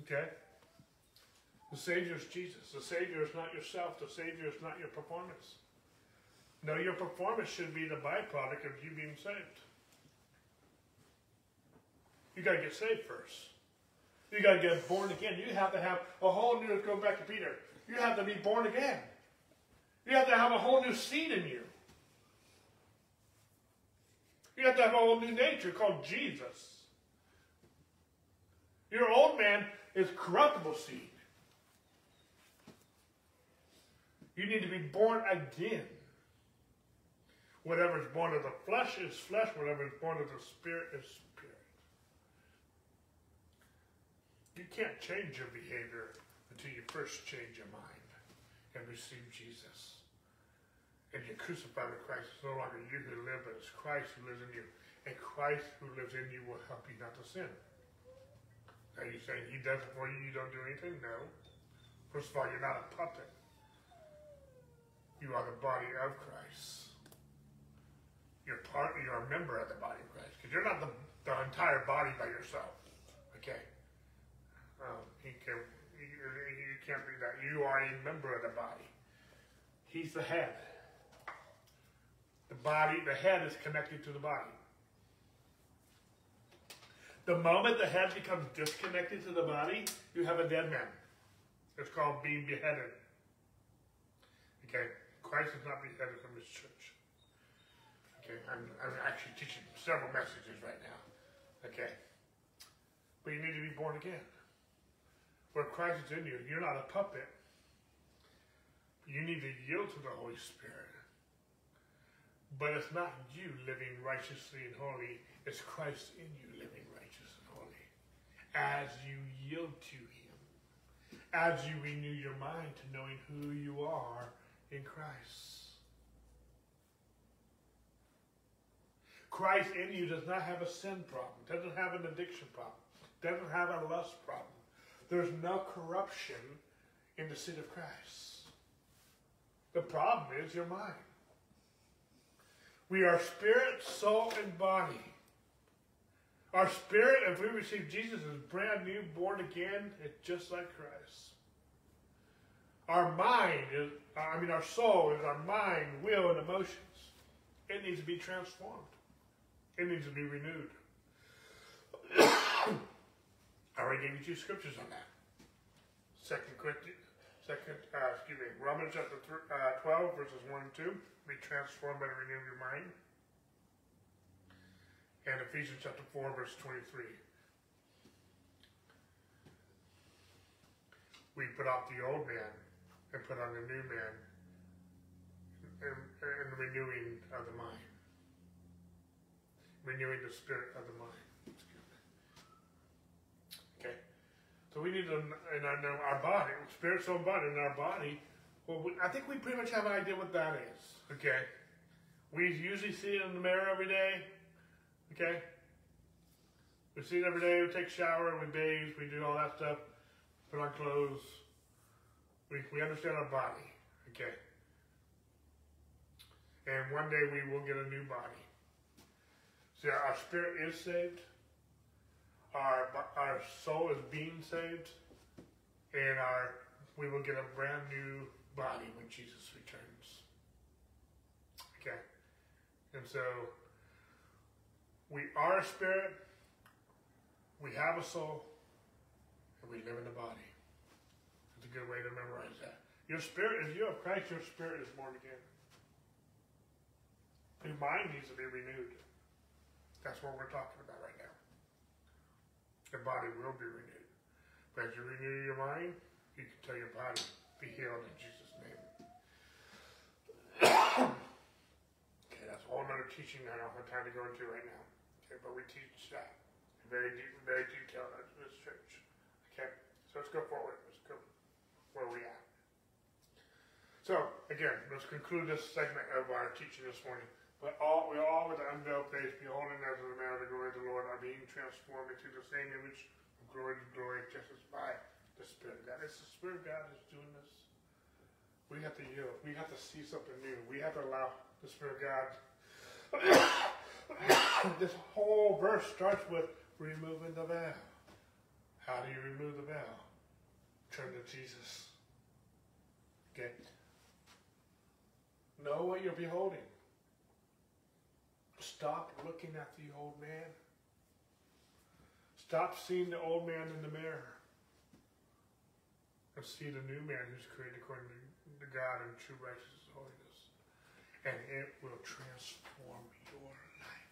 Okay? The Savior is Jesus. The Savior is not yourself. The Savior is not your performance. No, your performance should be the byproduct of you being saved. You got to get saved first. You got to get born again. You have to have a whole new, go back to Peter, you have to be born again. You have to have a whole new seed in you. You have to have a whole new nature called Jesus. Your old man is corruptible seed. You need to be born again. Whatever is born of the flesh is flesh, whatever is born of the spirit is spirit. You can't change your behavior until you first change your mind and receive Jesus. And you're crucified with Christ. It's no longer you who live, but it's Christ who lives in you. And Christ who lives in you will help you not to sin. Now you saying he does it for you, you don't do anything? No. First of all, you're not a puppet. You are the body of Christ. You're part. You're a member of the body of Christ because you're not the, the entire body by yourself. Okay. Um, he can. You, you can't be that. You are a member of the body. He's the head. The body, the head is connected to the body. The moment the head becomes disconnected to the body, you have a dead man. It's called being beheaded. Okay. Christ is not beheaded from his church. Okay, I'm, I'm actually teaching several messages right now. Okay. But you need to be born again. Where Christ is in you, you're not a puppet. You need to yield to the Holy Spirit. But it's not you living righteously and holy, it's Christ in you living righteous and holy. As you yield to Him, as you renew your mind to knowing who you are in Christ. Christ in you does not have a sin problem, doesn't have an addiction problem, doesn't have a lust problem. There's no corruption in the seed of Christ. The problem is your mind. We are spirit, soul, and body. Our spirit, if we receive Jesus as brand new, born again, it's just like Christ. Our mind is, I mean, our soul is our mind, will, and emotions. It needs to be transformed. It needs to be renewed. <coughs> I already gave you two scriptures on that. Second Corinthians, second, uh, excuse me, Romans chapter th- uh, 12, verses 1 and 2. Be transformed by the renewing of your mind. And Ephesians chapter 4, verse 23. We put off the old man and put on a new man. and, and renewing of the mind. Renewing the spirit of the mind. Okay. So we need to, in our, our body, spirit, soul, body, in our body. Well, we, I think we pretty much have an idea what that is. Okay. We usually see it in the mirror every day. Okay. We see it every day. We take a shower, we bathe, we do all that stuff, put on clothes. We, we understand our body. Okay. And one day we will get a new body. See, our spirit is saved. Our, our soul is being saved. And our we will get a brand new body when Jesus returns. Okay. And so we are a spirit, we have a soul, and we live in the body. A good way to memorize that. Your spirit if you have Christ, your spirit is born again. Your mind needs to be renewed. That's what we're talking about right now. Your body will be renewed. But as you renew your mind, you can tell your body, be healed in Jesus' name. <coughs> okay, that's a whole other teaching I don't have time to go into right now. Okay, but we teach that in very deep, very detailed in this church. Okay, so let's go forward. Where we at. So again, let's conclude this segment of our teaching this morning. But all we all with the unveiled face, beholding as in the manner of the glory of the Lord, are being transformed into the same image from glory to glory, just as by the Spirit of God. It's the Spirit of God that's doing this. We have to yield. We have to see something new. We have to allow the Spirit of God. <coughs> this whole verse starts with removing the veil. How do you remove the veil? Turn to Jesus. Okay. Know what you're beholding. Stop looking at the old man. Stop seeing the old man in the mirror. And see the new man who's created according to God in true righteousness and holiness. And it will transform your life.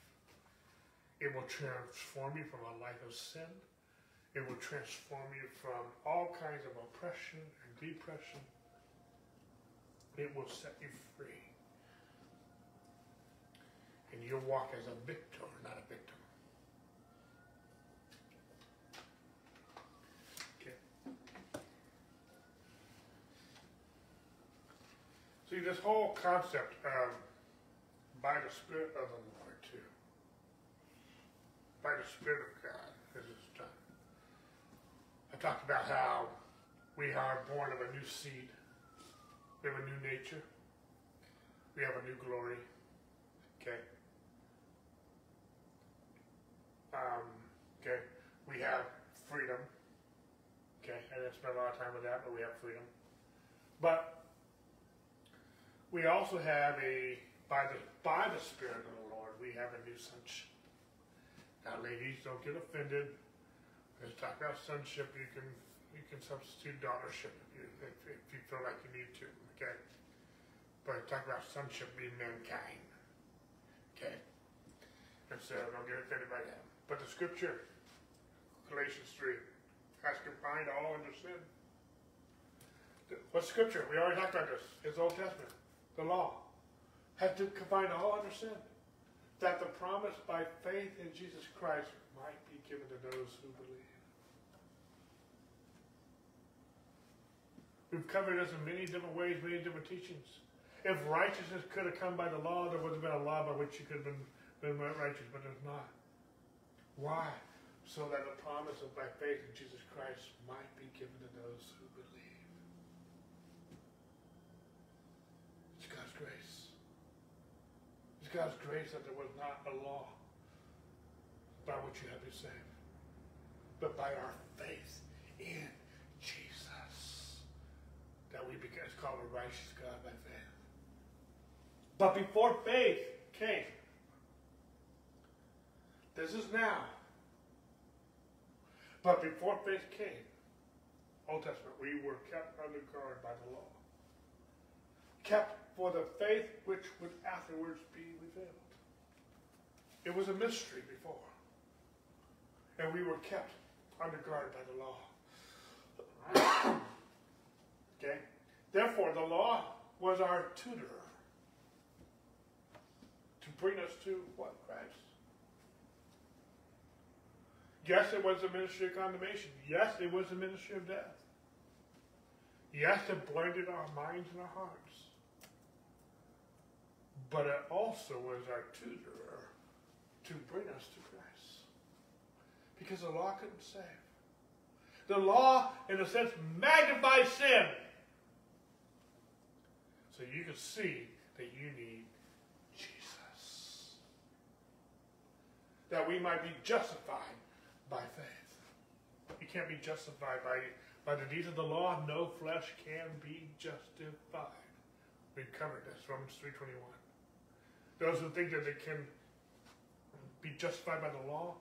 It will transform you from a life of sin. It will transform you from all kinds of oppression and depression. It will set you free and you'll walk as a victor, not a victim. Okay. See, this whole concept of by the Spirit of the Lord, too. By the Spirit of God, this is done. I talked about how we are born of a new seed. We have a new nature. We have a new glory. Okay. Um, okay, we have freedom. Okay, I didn't spend a lot of time with that, but we have freedom. But we also have a by the by the Spirit of the Lord, we have a new sonship. Now, ladies, don't get offended. Let's talk about sonship. You can you can substitute daughtership if you if, if you feel like you need to. Okay, but talk about sonship being mankind. Okay, and so don't get offended by that. But the scripture, Galatians 3, has confined all under sin. What scripture? We already talked about this. It's Old Testament. The law has to confined all under sin. That the promise by faith in Jesus Christ might be given to those who believe. We've covered this in many different ways, many different teachings. If righteousness could have come by the law, there would have been a law by which you could have been, been righteous, but there's not. Why? So that the promise of by faith in Jesus Christ might be given to those who believe. It's God's grace. It's God's grace that there was not a law by which you have been saved, but by our faith in that we become, it's called a righteous God by faith. But before faith came, this is now. But before faith came, Old Testament, we were kept under guard by the law. Kept for the faith which would afterwards be revealed. It was a mystery before. And we were kept under guard by the law. <coughs> okay? Therefore, the law was our tutor. to bring us to what? Christ. Yes, it was a ministry of condemnation. Yes, it was a ministry of death. Yes, it blinded our minds and our hearts. But it also was our tutor to bring us to Christ. Because the law couldn't save. The law, in a sense, magnifies sin. So you can see that you need Jesus. That we might be justified by faith. You can't be justified by, by the deeds of the law. No flesh can be justified. We've covered this, Romans 3.21. Those who think that they can be justified by the law,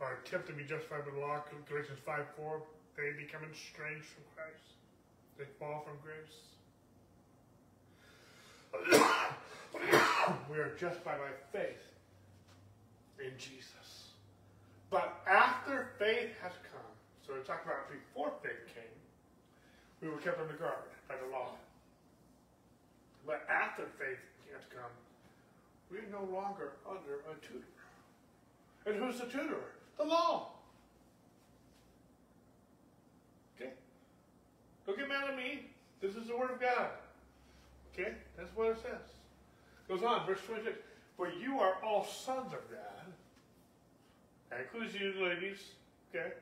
or attempt to be justified by the law, Galatians 5.4, they become estranged from Christ. They fall from grace. <coughs> we are just by my faith in Jesus. But after faith has come, so we talked about before faith came, we were kept under guard by the law. But after faith has come, we're no longer under a tutor. And who's the tutor? The law. Okay? Don't get mad at me. This is the Word of God. Okay? That's what it says. Goes on, verse 26. For you are all sons of God. That includes you ladies. Okay?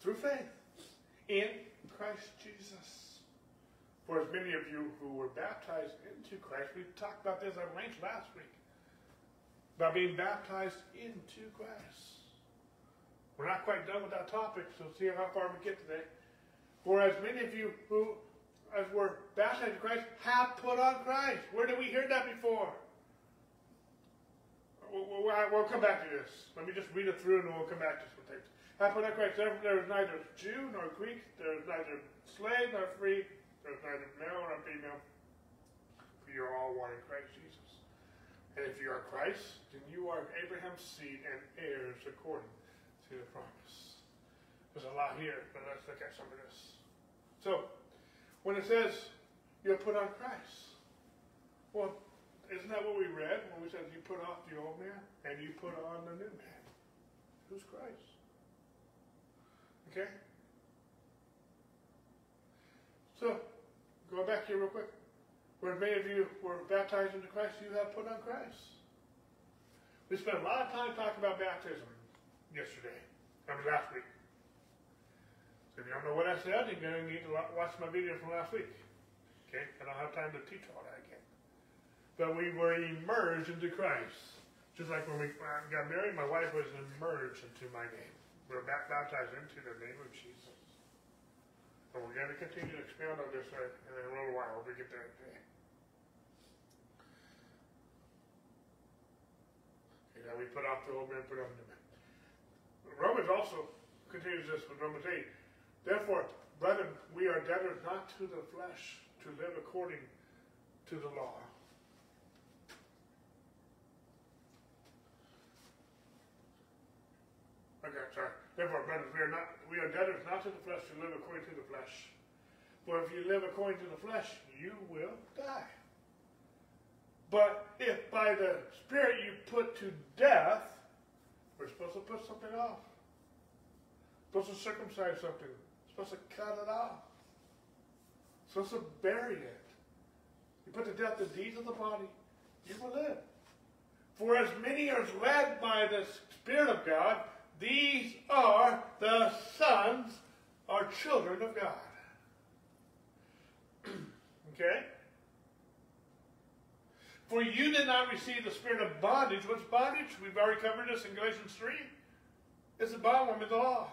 Through faith. In Christ Jesus. For as many of you who were baptized into Christ, we talked about this at length last week. About being baptized into Christ. We're not quite done with that topic, so see how far we get today. For as many of you who as we're baptized in Christ, have put on Christ. Where did we hear that before? We'll, come back to this. Let me just read it through and we'll come back to some things. Have put on Christ. There is neither Jew nor Greek. There is neither slave nor free. There is neither male nor female. For you are all one in Christ Jesus. And if you are Christ, then you are Abraham's seed and heirs according to the promise. There's a lot here, but let's look at some of this. So, when it says you put on Christ. Well, isn't that what we read when we said you put off the old man and you put on the new man? Who's Christ? Okay? So, going back here real quick. Where many of you were baptized into Christ, you have put on Christ. We spent a lot of time talking about baptism yesterday. Mean, last week. If you don't know what I said, you're going to need to watch my video from last week. Okay? I don't have time to teach all that again. But we were immersed into Christ. Just like when we got married, my wife was immersed into my name. We were baptized into the name of Jesus. And we're going to continue to expand on this uh, in a little while when we get there today. Okay, now we put off the old man, put on the new man. Romans also continues this with Romans 8. Therefore, brethren, we are debtors not to the flesh to live according to the law. Okay, sorry. Therefore, brethren, we are not we are debtors not to the flesh to live according to the flesh. For if you live according to the flesh, you will die. But if by the Spirit you put to death, we're supposed to put something off. We're supposed to circumcise something supposed to cut it off. supposed to bury it. You put to death the deeds of the body, you will live. For as many as led by the Spirit of God, these are the sons or children of God. <clears throat> okay? For you did not receive the spirit of bondage. What's bondage? We've already covered this in Galatians 3. It's the bondwoman of the law.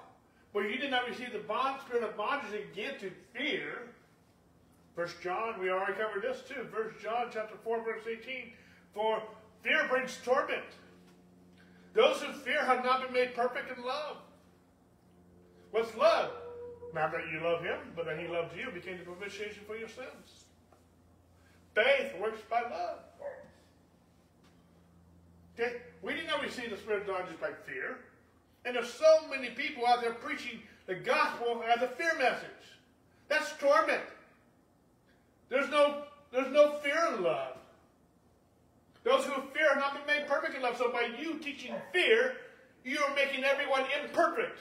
Well, you did not receive the bond spirit of bondage again to fear. First John, we already covered this too. First John chapter 4, verse 18. For fear brings torment. Those who fear have not been made perfect in love. What's love? Not that you love him, but that he loved you, became the propitiation for your sins. Faith works by love. Okay? We did not receive the spirit of bondage by fear. And there's so many people out there preaching the gospel as a fear message. That's torment. There's no, there's no fear in love. Those who fear have not been made perfect in love. So by you teaching fear, you are making everyone imperfect.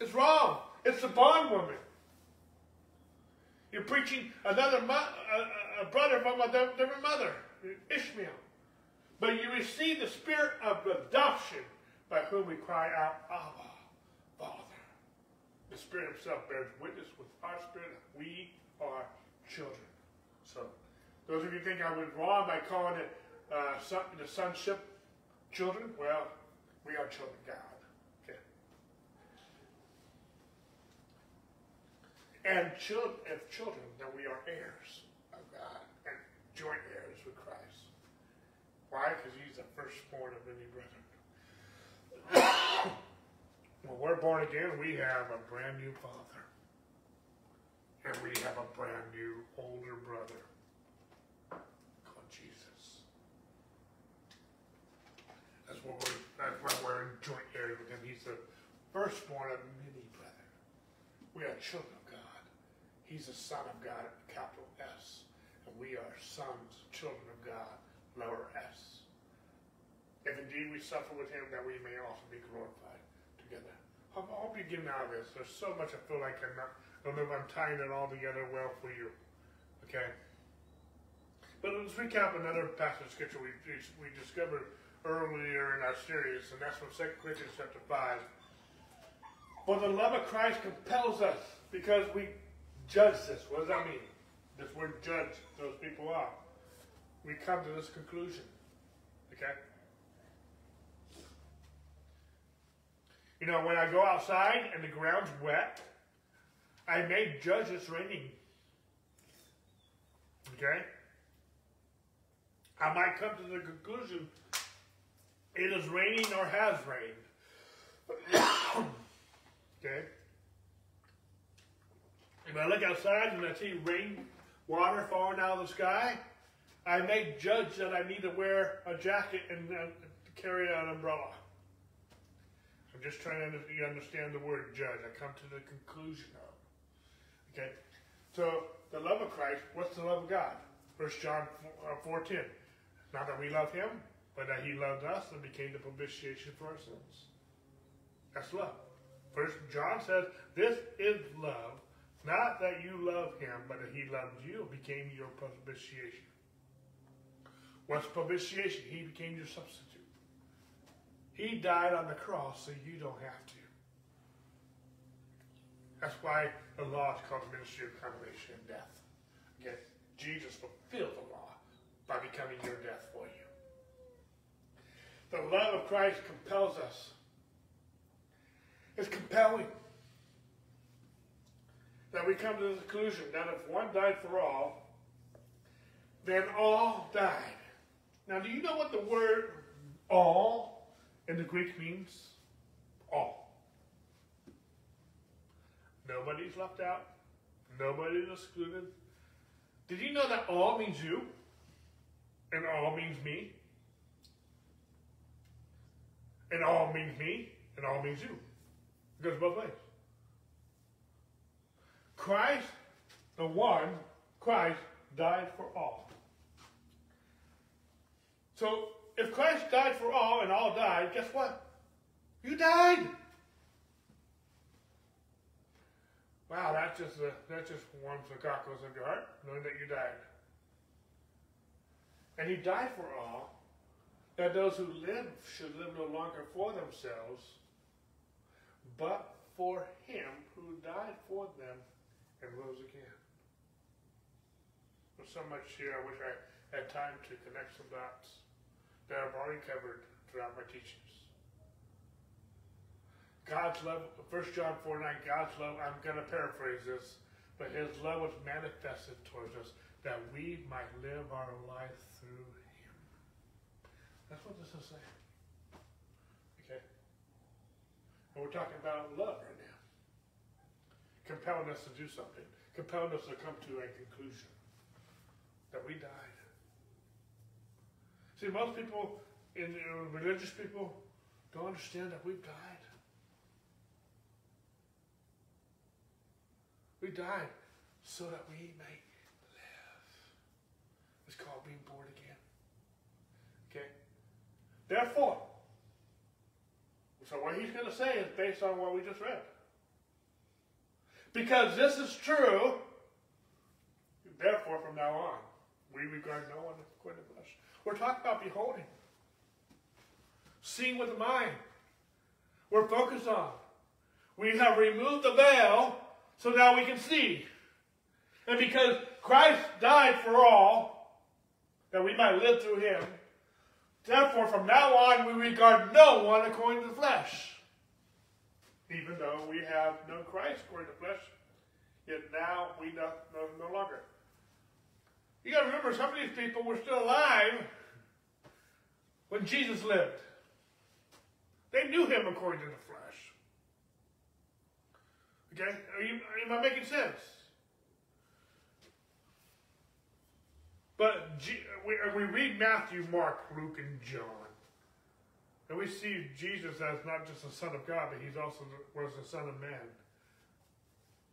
It's wrong. It's the bondwoman. You're preaching another a, a brother from a different mother, Ishmael. But you receive the spirit of adoption by whom we cry out, Abba, Father. The Spirit Himself bears witness with our spirit that we are children. So, those of you think I was wrong by calling it uh, son, the sonship children, well, we are children of God. Okay. And children, if children, then we are heirs of God and joint heirs. Why? Because He's the firstborn of many brethren. <coughs> when we're born again, we have a brand new father. And we have a brand new older brother called Jesus. That's what we're that's why we're in joint heirs with him. He's the firstborn of many brethren. We are children of God. He's the Son of God, capital S. And we are sons, children of God, lower S. If indeed we suffer with him, that we may also be glorified together. I hope you get out of this. There's so much I feel like I'm not, I don't know if I'm tying it all together well for you. Okay? But let's recap another passage of scripture we, we discovered earlier in our series, and that's from 2 Corinthians chapter 5. For the love of Christ compels us because we judge this. What does that mean? This word judge, those people are. We come to this conclusion. Okay? You know, when I go outside and the ground's wet, I may judge it's raining. Okay? I might come to the conclusion it is raining or has rained. <coughs> okay? If I look outside and I see rain water falling out of the sky, I may judge that I need to wear a jacket and uh, carry an umbrella. I'm just trying to understand the word judge. I come to the conclusion of. Okay? So, the love of Christ, what's the love of God? First John 4, uh, 4.10. Not that we love him, but that he loved us and became the propitiation for our sins. That's love. First John says, this is love, not that you love him, but that he loved you, and became your propitiation. What's propitiation? He became your substitute. He died on the cross so you don't have to. That's why the law is called the ministry of condemnation and death. Again, Jesus fulfilled the law by becoming your death for you. The love of Christ compels us. It's compelling that we come to the conclusion that if one died for all, then all died. Now, do you know what the word all in the Greek means all. Nobody's left out. Nobody's excluded. Did you know that all means you? And all means me? And all means me? And all means you. It goes both ways. Christ, the one, Christ died for all. So if Christ died for all and all died, guess what? You died. Wow, that just uh, that just warms the cockles of your heart, knowing that you died. And he died for all, that those who live should live no longer for themselves, but for him who died for them and rose again. There's so much here. I wish I had time to connect some dots that I've already covered throughout my teachings. God's love, 1 John 4 9, God's love, I'm going to paraphrase this, but his love was manifested towards us that we might live our life through him. That's what this is saying. Okay? And we're talking about love right now. Compelling us to do something, compelling us to come to a conclusion that we died. See, most people, in, uh, religious people, don't understand that we've died. We died so that we may live. It's called being born again. Okay? Therefore, so what he's going to say is based on what we just read. Because this is true, therefore from now on, we regard no one according to us. We're talking about beholding. Seeing with the mind. We're focused on. We have removed the veil so now we can see. And because Christ died for all, that we might live through him, therefore from now on we regard no one according to the flesh. Even though we have known Christ according to the flesh, yet now we know no, no longer. You got to remember, some of these people were still alive when Jesus lived. They knew him according to the flesh. Okay? Are you, am I making sense? But we, uh, we read Matthew, Mark, Luke, and John. And we see Jesus as not just the Son of God, but he's also was the Son of Man.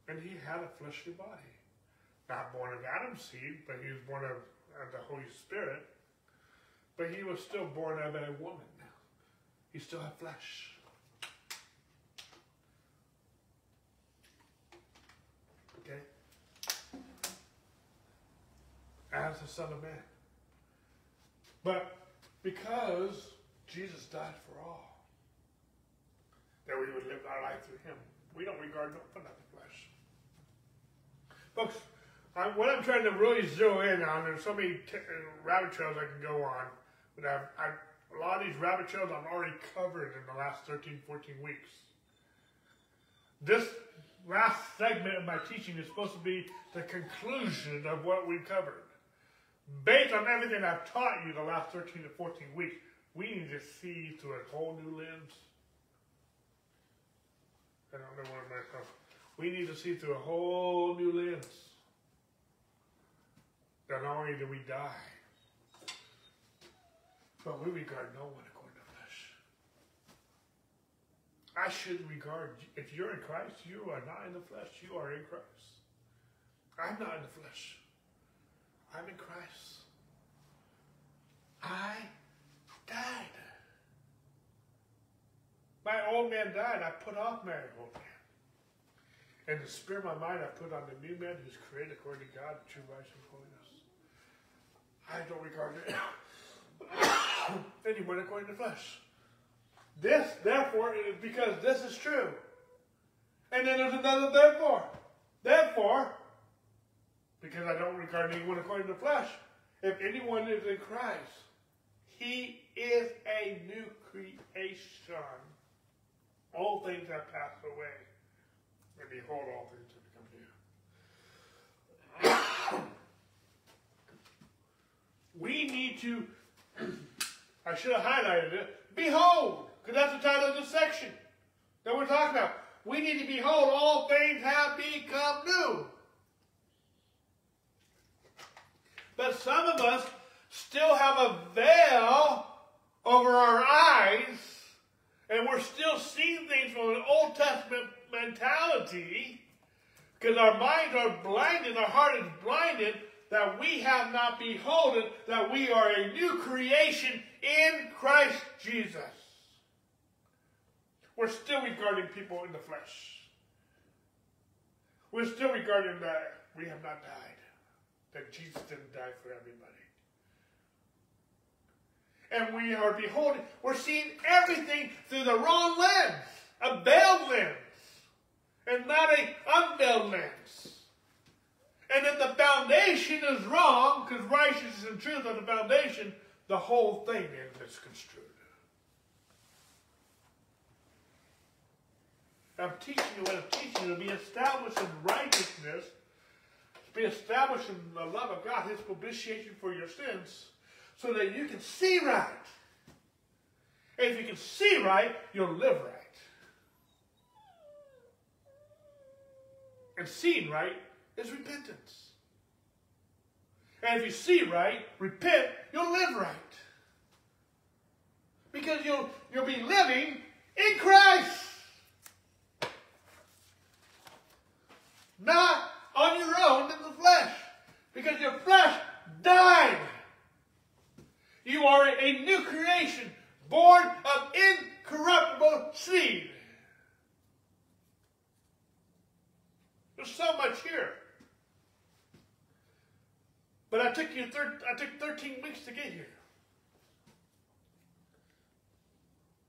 And he had a fleshly body. Not born of Adam's seed, but he was born of, of the Holy Spirit. But he was still born of a woman. He still had flesh. Okay? As the Son of Man. But because Jesus died for all, that we would live our life through him, we don't regard no of the flesh. Folks, I, what I'm trying to really zero in on, there's so many uh, rabbit trails I can go on, but I've, I've, a lot of these rabbit trails I've already covered in the last 13, 14 weeks. This last segment of my teaching is supposed to be the conclusion of what we covered. Based on everything I've taught you the last 13 to 14 weeks, we need to see through a whole new lens. I don't know where my We need to see through a whole new lens. Not only do we die, but we regard no one according to flesh. I should regard, if you're in Christ, you are not in the flesh, you are in Christ. I'm not in the flesh. I'm in Christ. I died. My old man died. I put off my old man. And the spirit of my mind I put on the new man who's created according to God, true righteousness. I don't regard it <coughs> anyone according to flesh. This, therefore, is because this is true. And then there's another therefore. Therefore, because I don't regard anyone according to flesh, if anyone is in Christ, he is a new creation. All things have passed away. And behold, all things have become new. We need to, <clears throat> I should have highlighted it, behold, because that's the title of this section that we're talking about. We need to behold, all things have become new. But some of us still have a veil over our eyes, and we're still seeing things from an Old Testament mentality because our minds are blinded, our heart is blinded that we have not beholden that we are a new creation in Christ Jesus. We're still regarding people in the flesh. We're still regarding that we have not died, that Jesus didn't die for everybody. And we are beholding, we're seeing everything through the wrong lens, a veiled lens, and not a unveiled lens. And if the foundation is wrong, because righteousness and truth are the foundation, the whole thing is misconstrued. I'm teaching you what I'm teaching you to be established in righteousness, to be established in the love of God, His propitiation for your sins, so that you can see right. And if you can see right, you'll live right. And seeing right is repentance. And if you see right, repent, you'll live right. Because you'll, you'll be living in Christ. Not on your own in the flesh. Because your flesh died. You are a new creation, born of incorruptible seed. There's so much here. But I took you thir- I took 13 weeks to get here.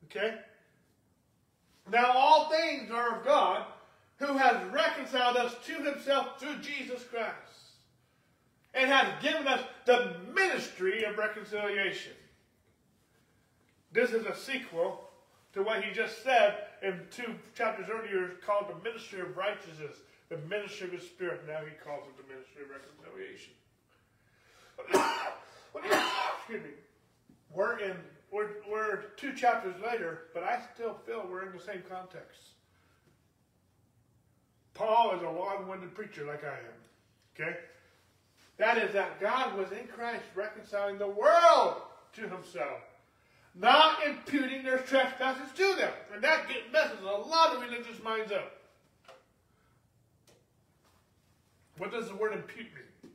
Okay? Now all things are of God, who has reconciled us to himself through Jesus Christ, and has given us the ministry of reconciliation. This is a sequel to what he just said in two chapters earlier called the ministry of righteousness, the ministry of the Spirit. Now he calls it the ministry of reconciliation. Excuse me. We're in we're, we're two chapters later, but I still feel we're in the same context. Paul is a long-winded preacher like I am. Okay? That is that God was in Christ reconciling the world to himself, not imputing their trespasses to them. And that messes a lot of religious minds up. What does the word impute mean?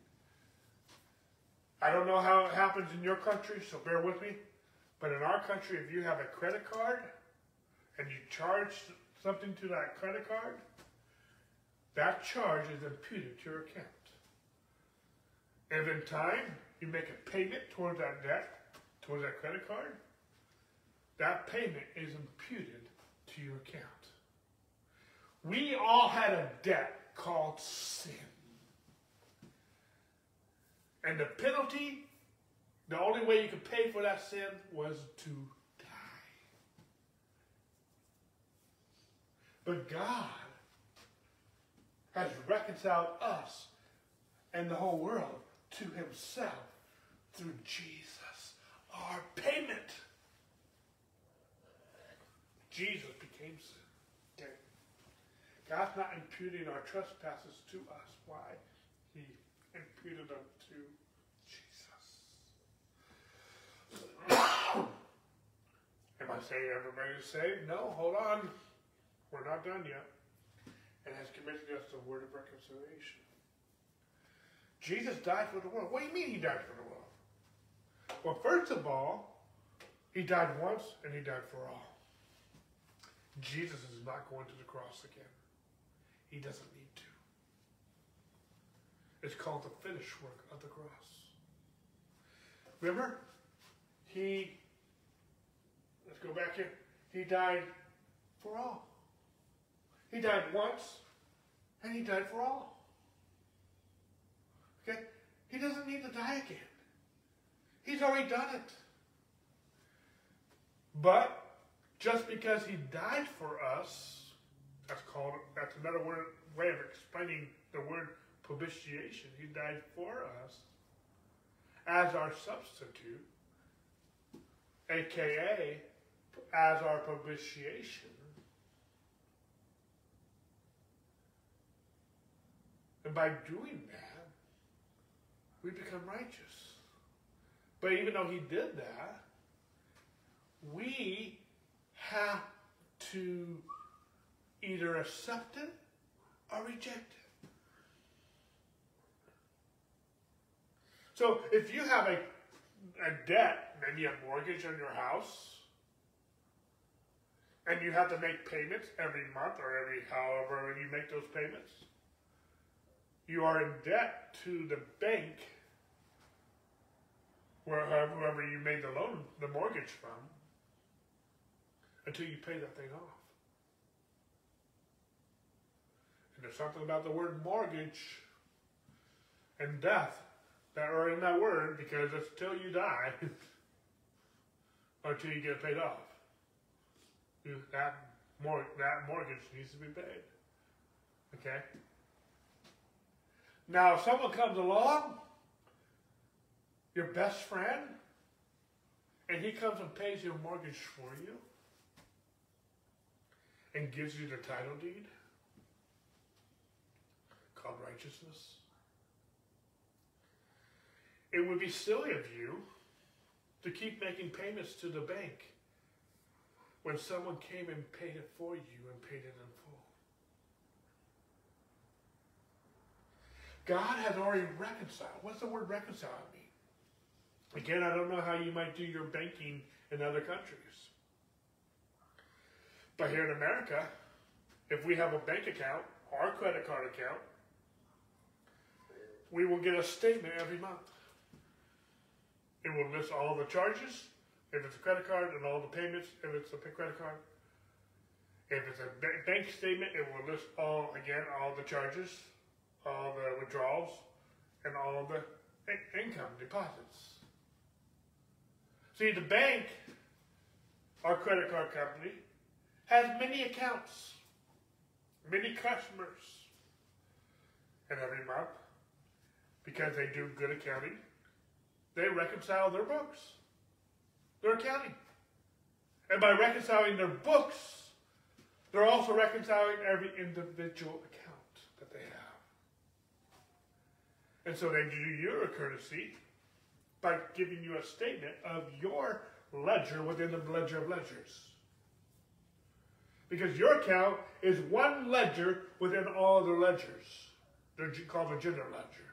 I don't know how it happens in your country, so bear with me. But in our country, if you have a credit card and you charge something to that credit card, that charge is imputed to your account. If in time you make a payment towards that debt, towards that credit card, that payment is imputed to your account. We all had a debt called sin. And the penalty the only way you could pay for that sin was to die. But God has reconciled us and the whole world to himself through Jesus, our payment. Jesus became sin. God's not imputing our trespasses to us. Why? He imputed them to <coughs> Am I saying everybody's saved? No, hold on. We're not done yet. And has committed us the word of reconciliation. Jesus died for the world. What do you mean he died for the world? Well, first of all, he died once and he died for all. Jesus is not going to the cross again. He doesn't need to. It's called the finished work of the cross. Remember? He Let's go back here. He died for all. He died once, and he died for all. Okay? He doesn't need to die again. He's already done it. But just because he died for us, that's called that's another word, way of explaining the word propitiation. He died for us as our substitute, aka as our propitiation. And by doing that, we become righteous. But even though he did that, we have to either accept it or reject it. So if you have a, a debt, maybe a mortgage on your house, and you have to make payments every month or every however you make those payments, you are in debt to the bank wherever whoever you made the loan, the mortgage from, until you pay that thing off. And there's something about the word mortgage and death that are in that word because it's till you die <laughs> or until you get paid off that mor- that mortgage needs to be paid. Okay. Now, if someone comes along, your best friend, and he comes and pays your mortgage for you, and gives you the title deed called righteousness. It would be silly of you to keep making payments to the bank when someone came and paid it for you and paid it in full. God has already reconciled. What's the word reconcile mean? Again, I don't know how you might do your banking in other countries. But here in America, if we have a bank account a credit card account, we will get a statement every month. It will list all the charges, if it's a credit card, and all the payments, if it's a credit card. If it's a bank statement, it will list all, again, all the charges, all the withdrawals, and all the income deposits. See, the bank, our credit card company, has many accounts, many customers. And every month, because they do good accounting, they reconcile their books, their accounting. And by reconciling their books, they're also reconciling every individual account that they have. And so they do you a courtesy by giving you a statement of your ledger within the ledger of ledgers. Because your account is one ledger within all the ledgers. They're called a general ledger.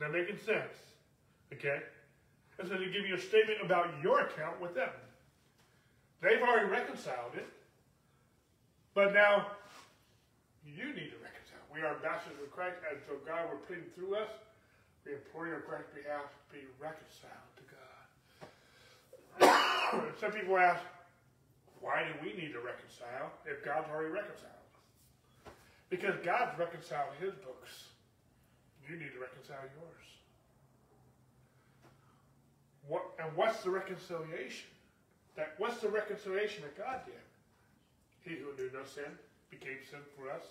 That making sense? Okay? And so they give you a statement about your account with them. They've already reconciled it. But now, you need to reconcile. We are ambassadors of Christ, and so God will plead through us. We implore you on Christ's behalf to be reconciled to God. <coughs> Some people ask, why do we need to reconcile if God's already reconciled? Because God's reconciled his books. You need to reconcile yours. What, and what's the reconciliation? That what's the reconciliation that God did? He who knew no sin became sin for us,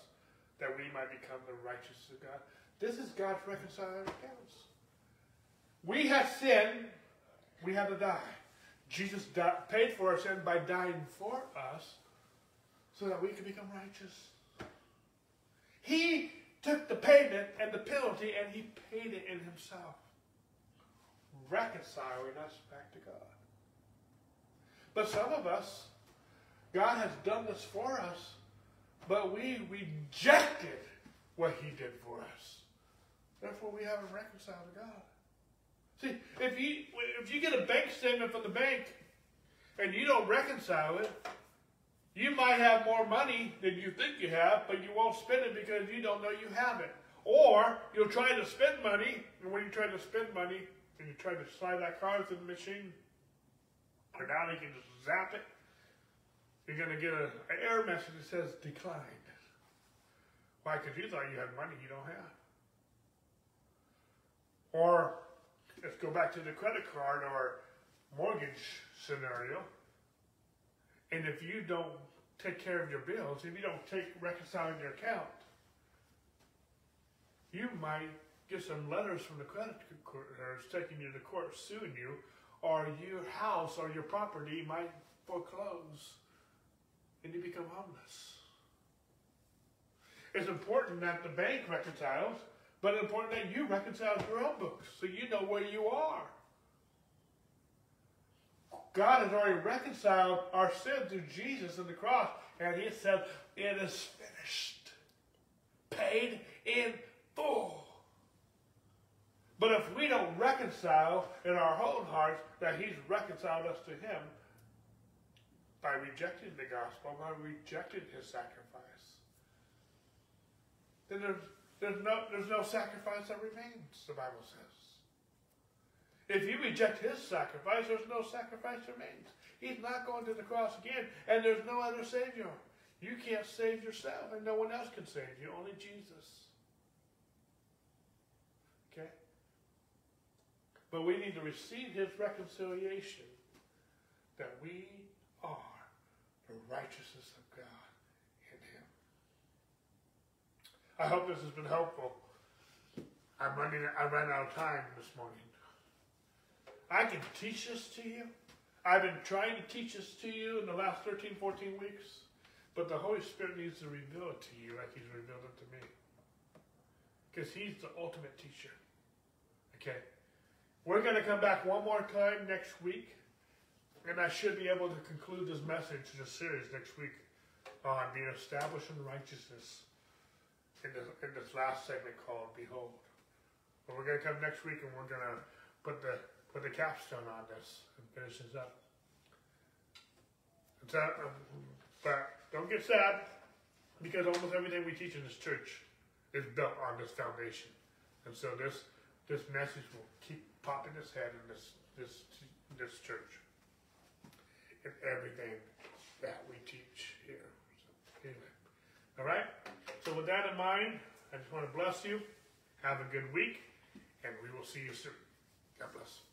that we might become the righteousness of God. This is God's reconciling accounts. We have sinned, we had to die. Jesus died, paid for our sin by dying for us so that we could become righteous. He took the payment and the penalty and he paid it in himself, reconciling us back to God. But some of us, God has done this for us, but we rejected what he did for us. Therefore, we haven't reconciled to God. See, if you if you get a bank statement from the bank and you don't reconcile it, you might have more money than you think you have, but you won't spend it because you don't know you have it. Or you'll try to spend money, and when you try to spend money and you try to slide that card through the machine, or now they can just zap it, you're going to get an error message that says declined. Why? Because you thought you had money you don't have. Or let's go back to the credit card or mortgage scenario. And if you don't take care of your bills, if you don't take reconciling your account, you might get some letters from the credit carders uh, taking you to court, suing you, or your house or your property might foreclose and you become homeless. It's important that the bank reconciles but it's important that you reconcile your own books so you know where you are. God has already reconciled our sin through Jesus and the cross, and He said, It is finished. Paid in full. But if we don't reconcile in our own hearts that He's reconciled us to Him by rejecting the gospel, by rejecting His sacrifice, then there's there's no, there's no sacrifice that remains, the Bible says. If you reject his sacrifice, there's no sacrifice remains. He's not going to the cross again, and there's no other Savior. You can't save yourself, and no one else can save you, only Jesus. Okay? But we need to receive his reconciliation that we are the righteousness of God. In him. I hope this has been helpful. I'm running, I ran out of time this morning. I can teach this to you. I've been trying to teach this to you in the last 13, 14 weeks, but the Holy Spirit needs to reveal it to you like He's revealed it to me. Because He's the ultimate teacher. Okay. We're going to come back one more time next week, and I should be able to conclude this message, this series next week on being established in righteousness in this, in this last segment called Behold. But we're going to come next week and we're going to put the put the capstone on this and finish this up. Um, but don't get sad because almost everything we teach in this church is built on this foundation, and so this this message will keep popping his head in this this this church in everything that we teach here. So, anyway, all right. So with that in mind, I just want to bless you. Have a good week, and we will see you soon. God bless.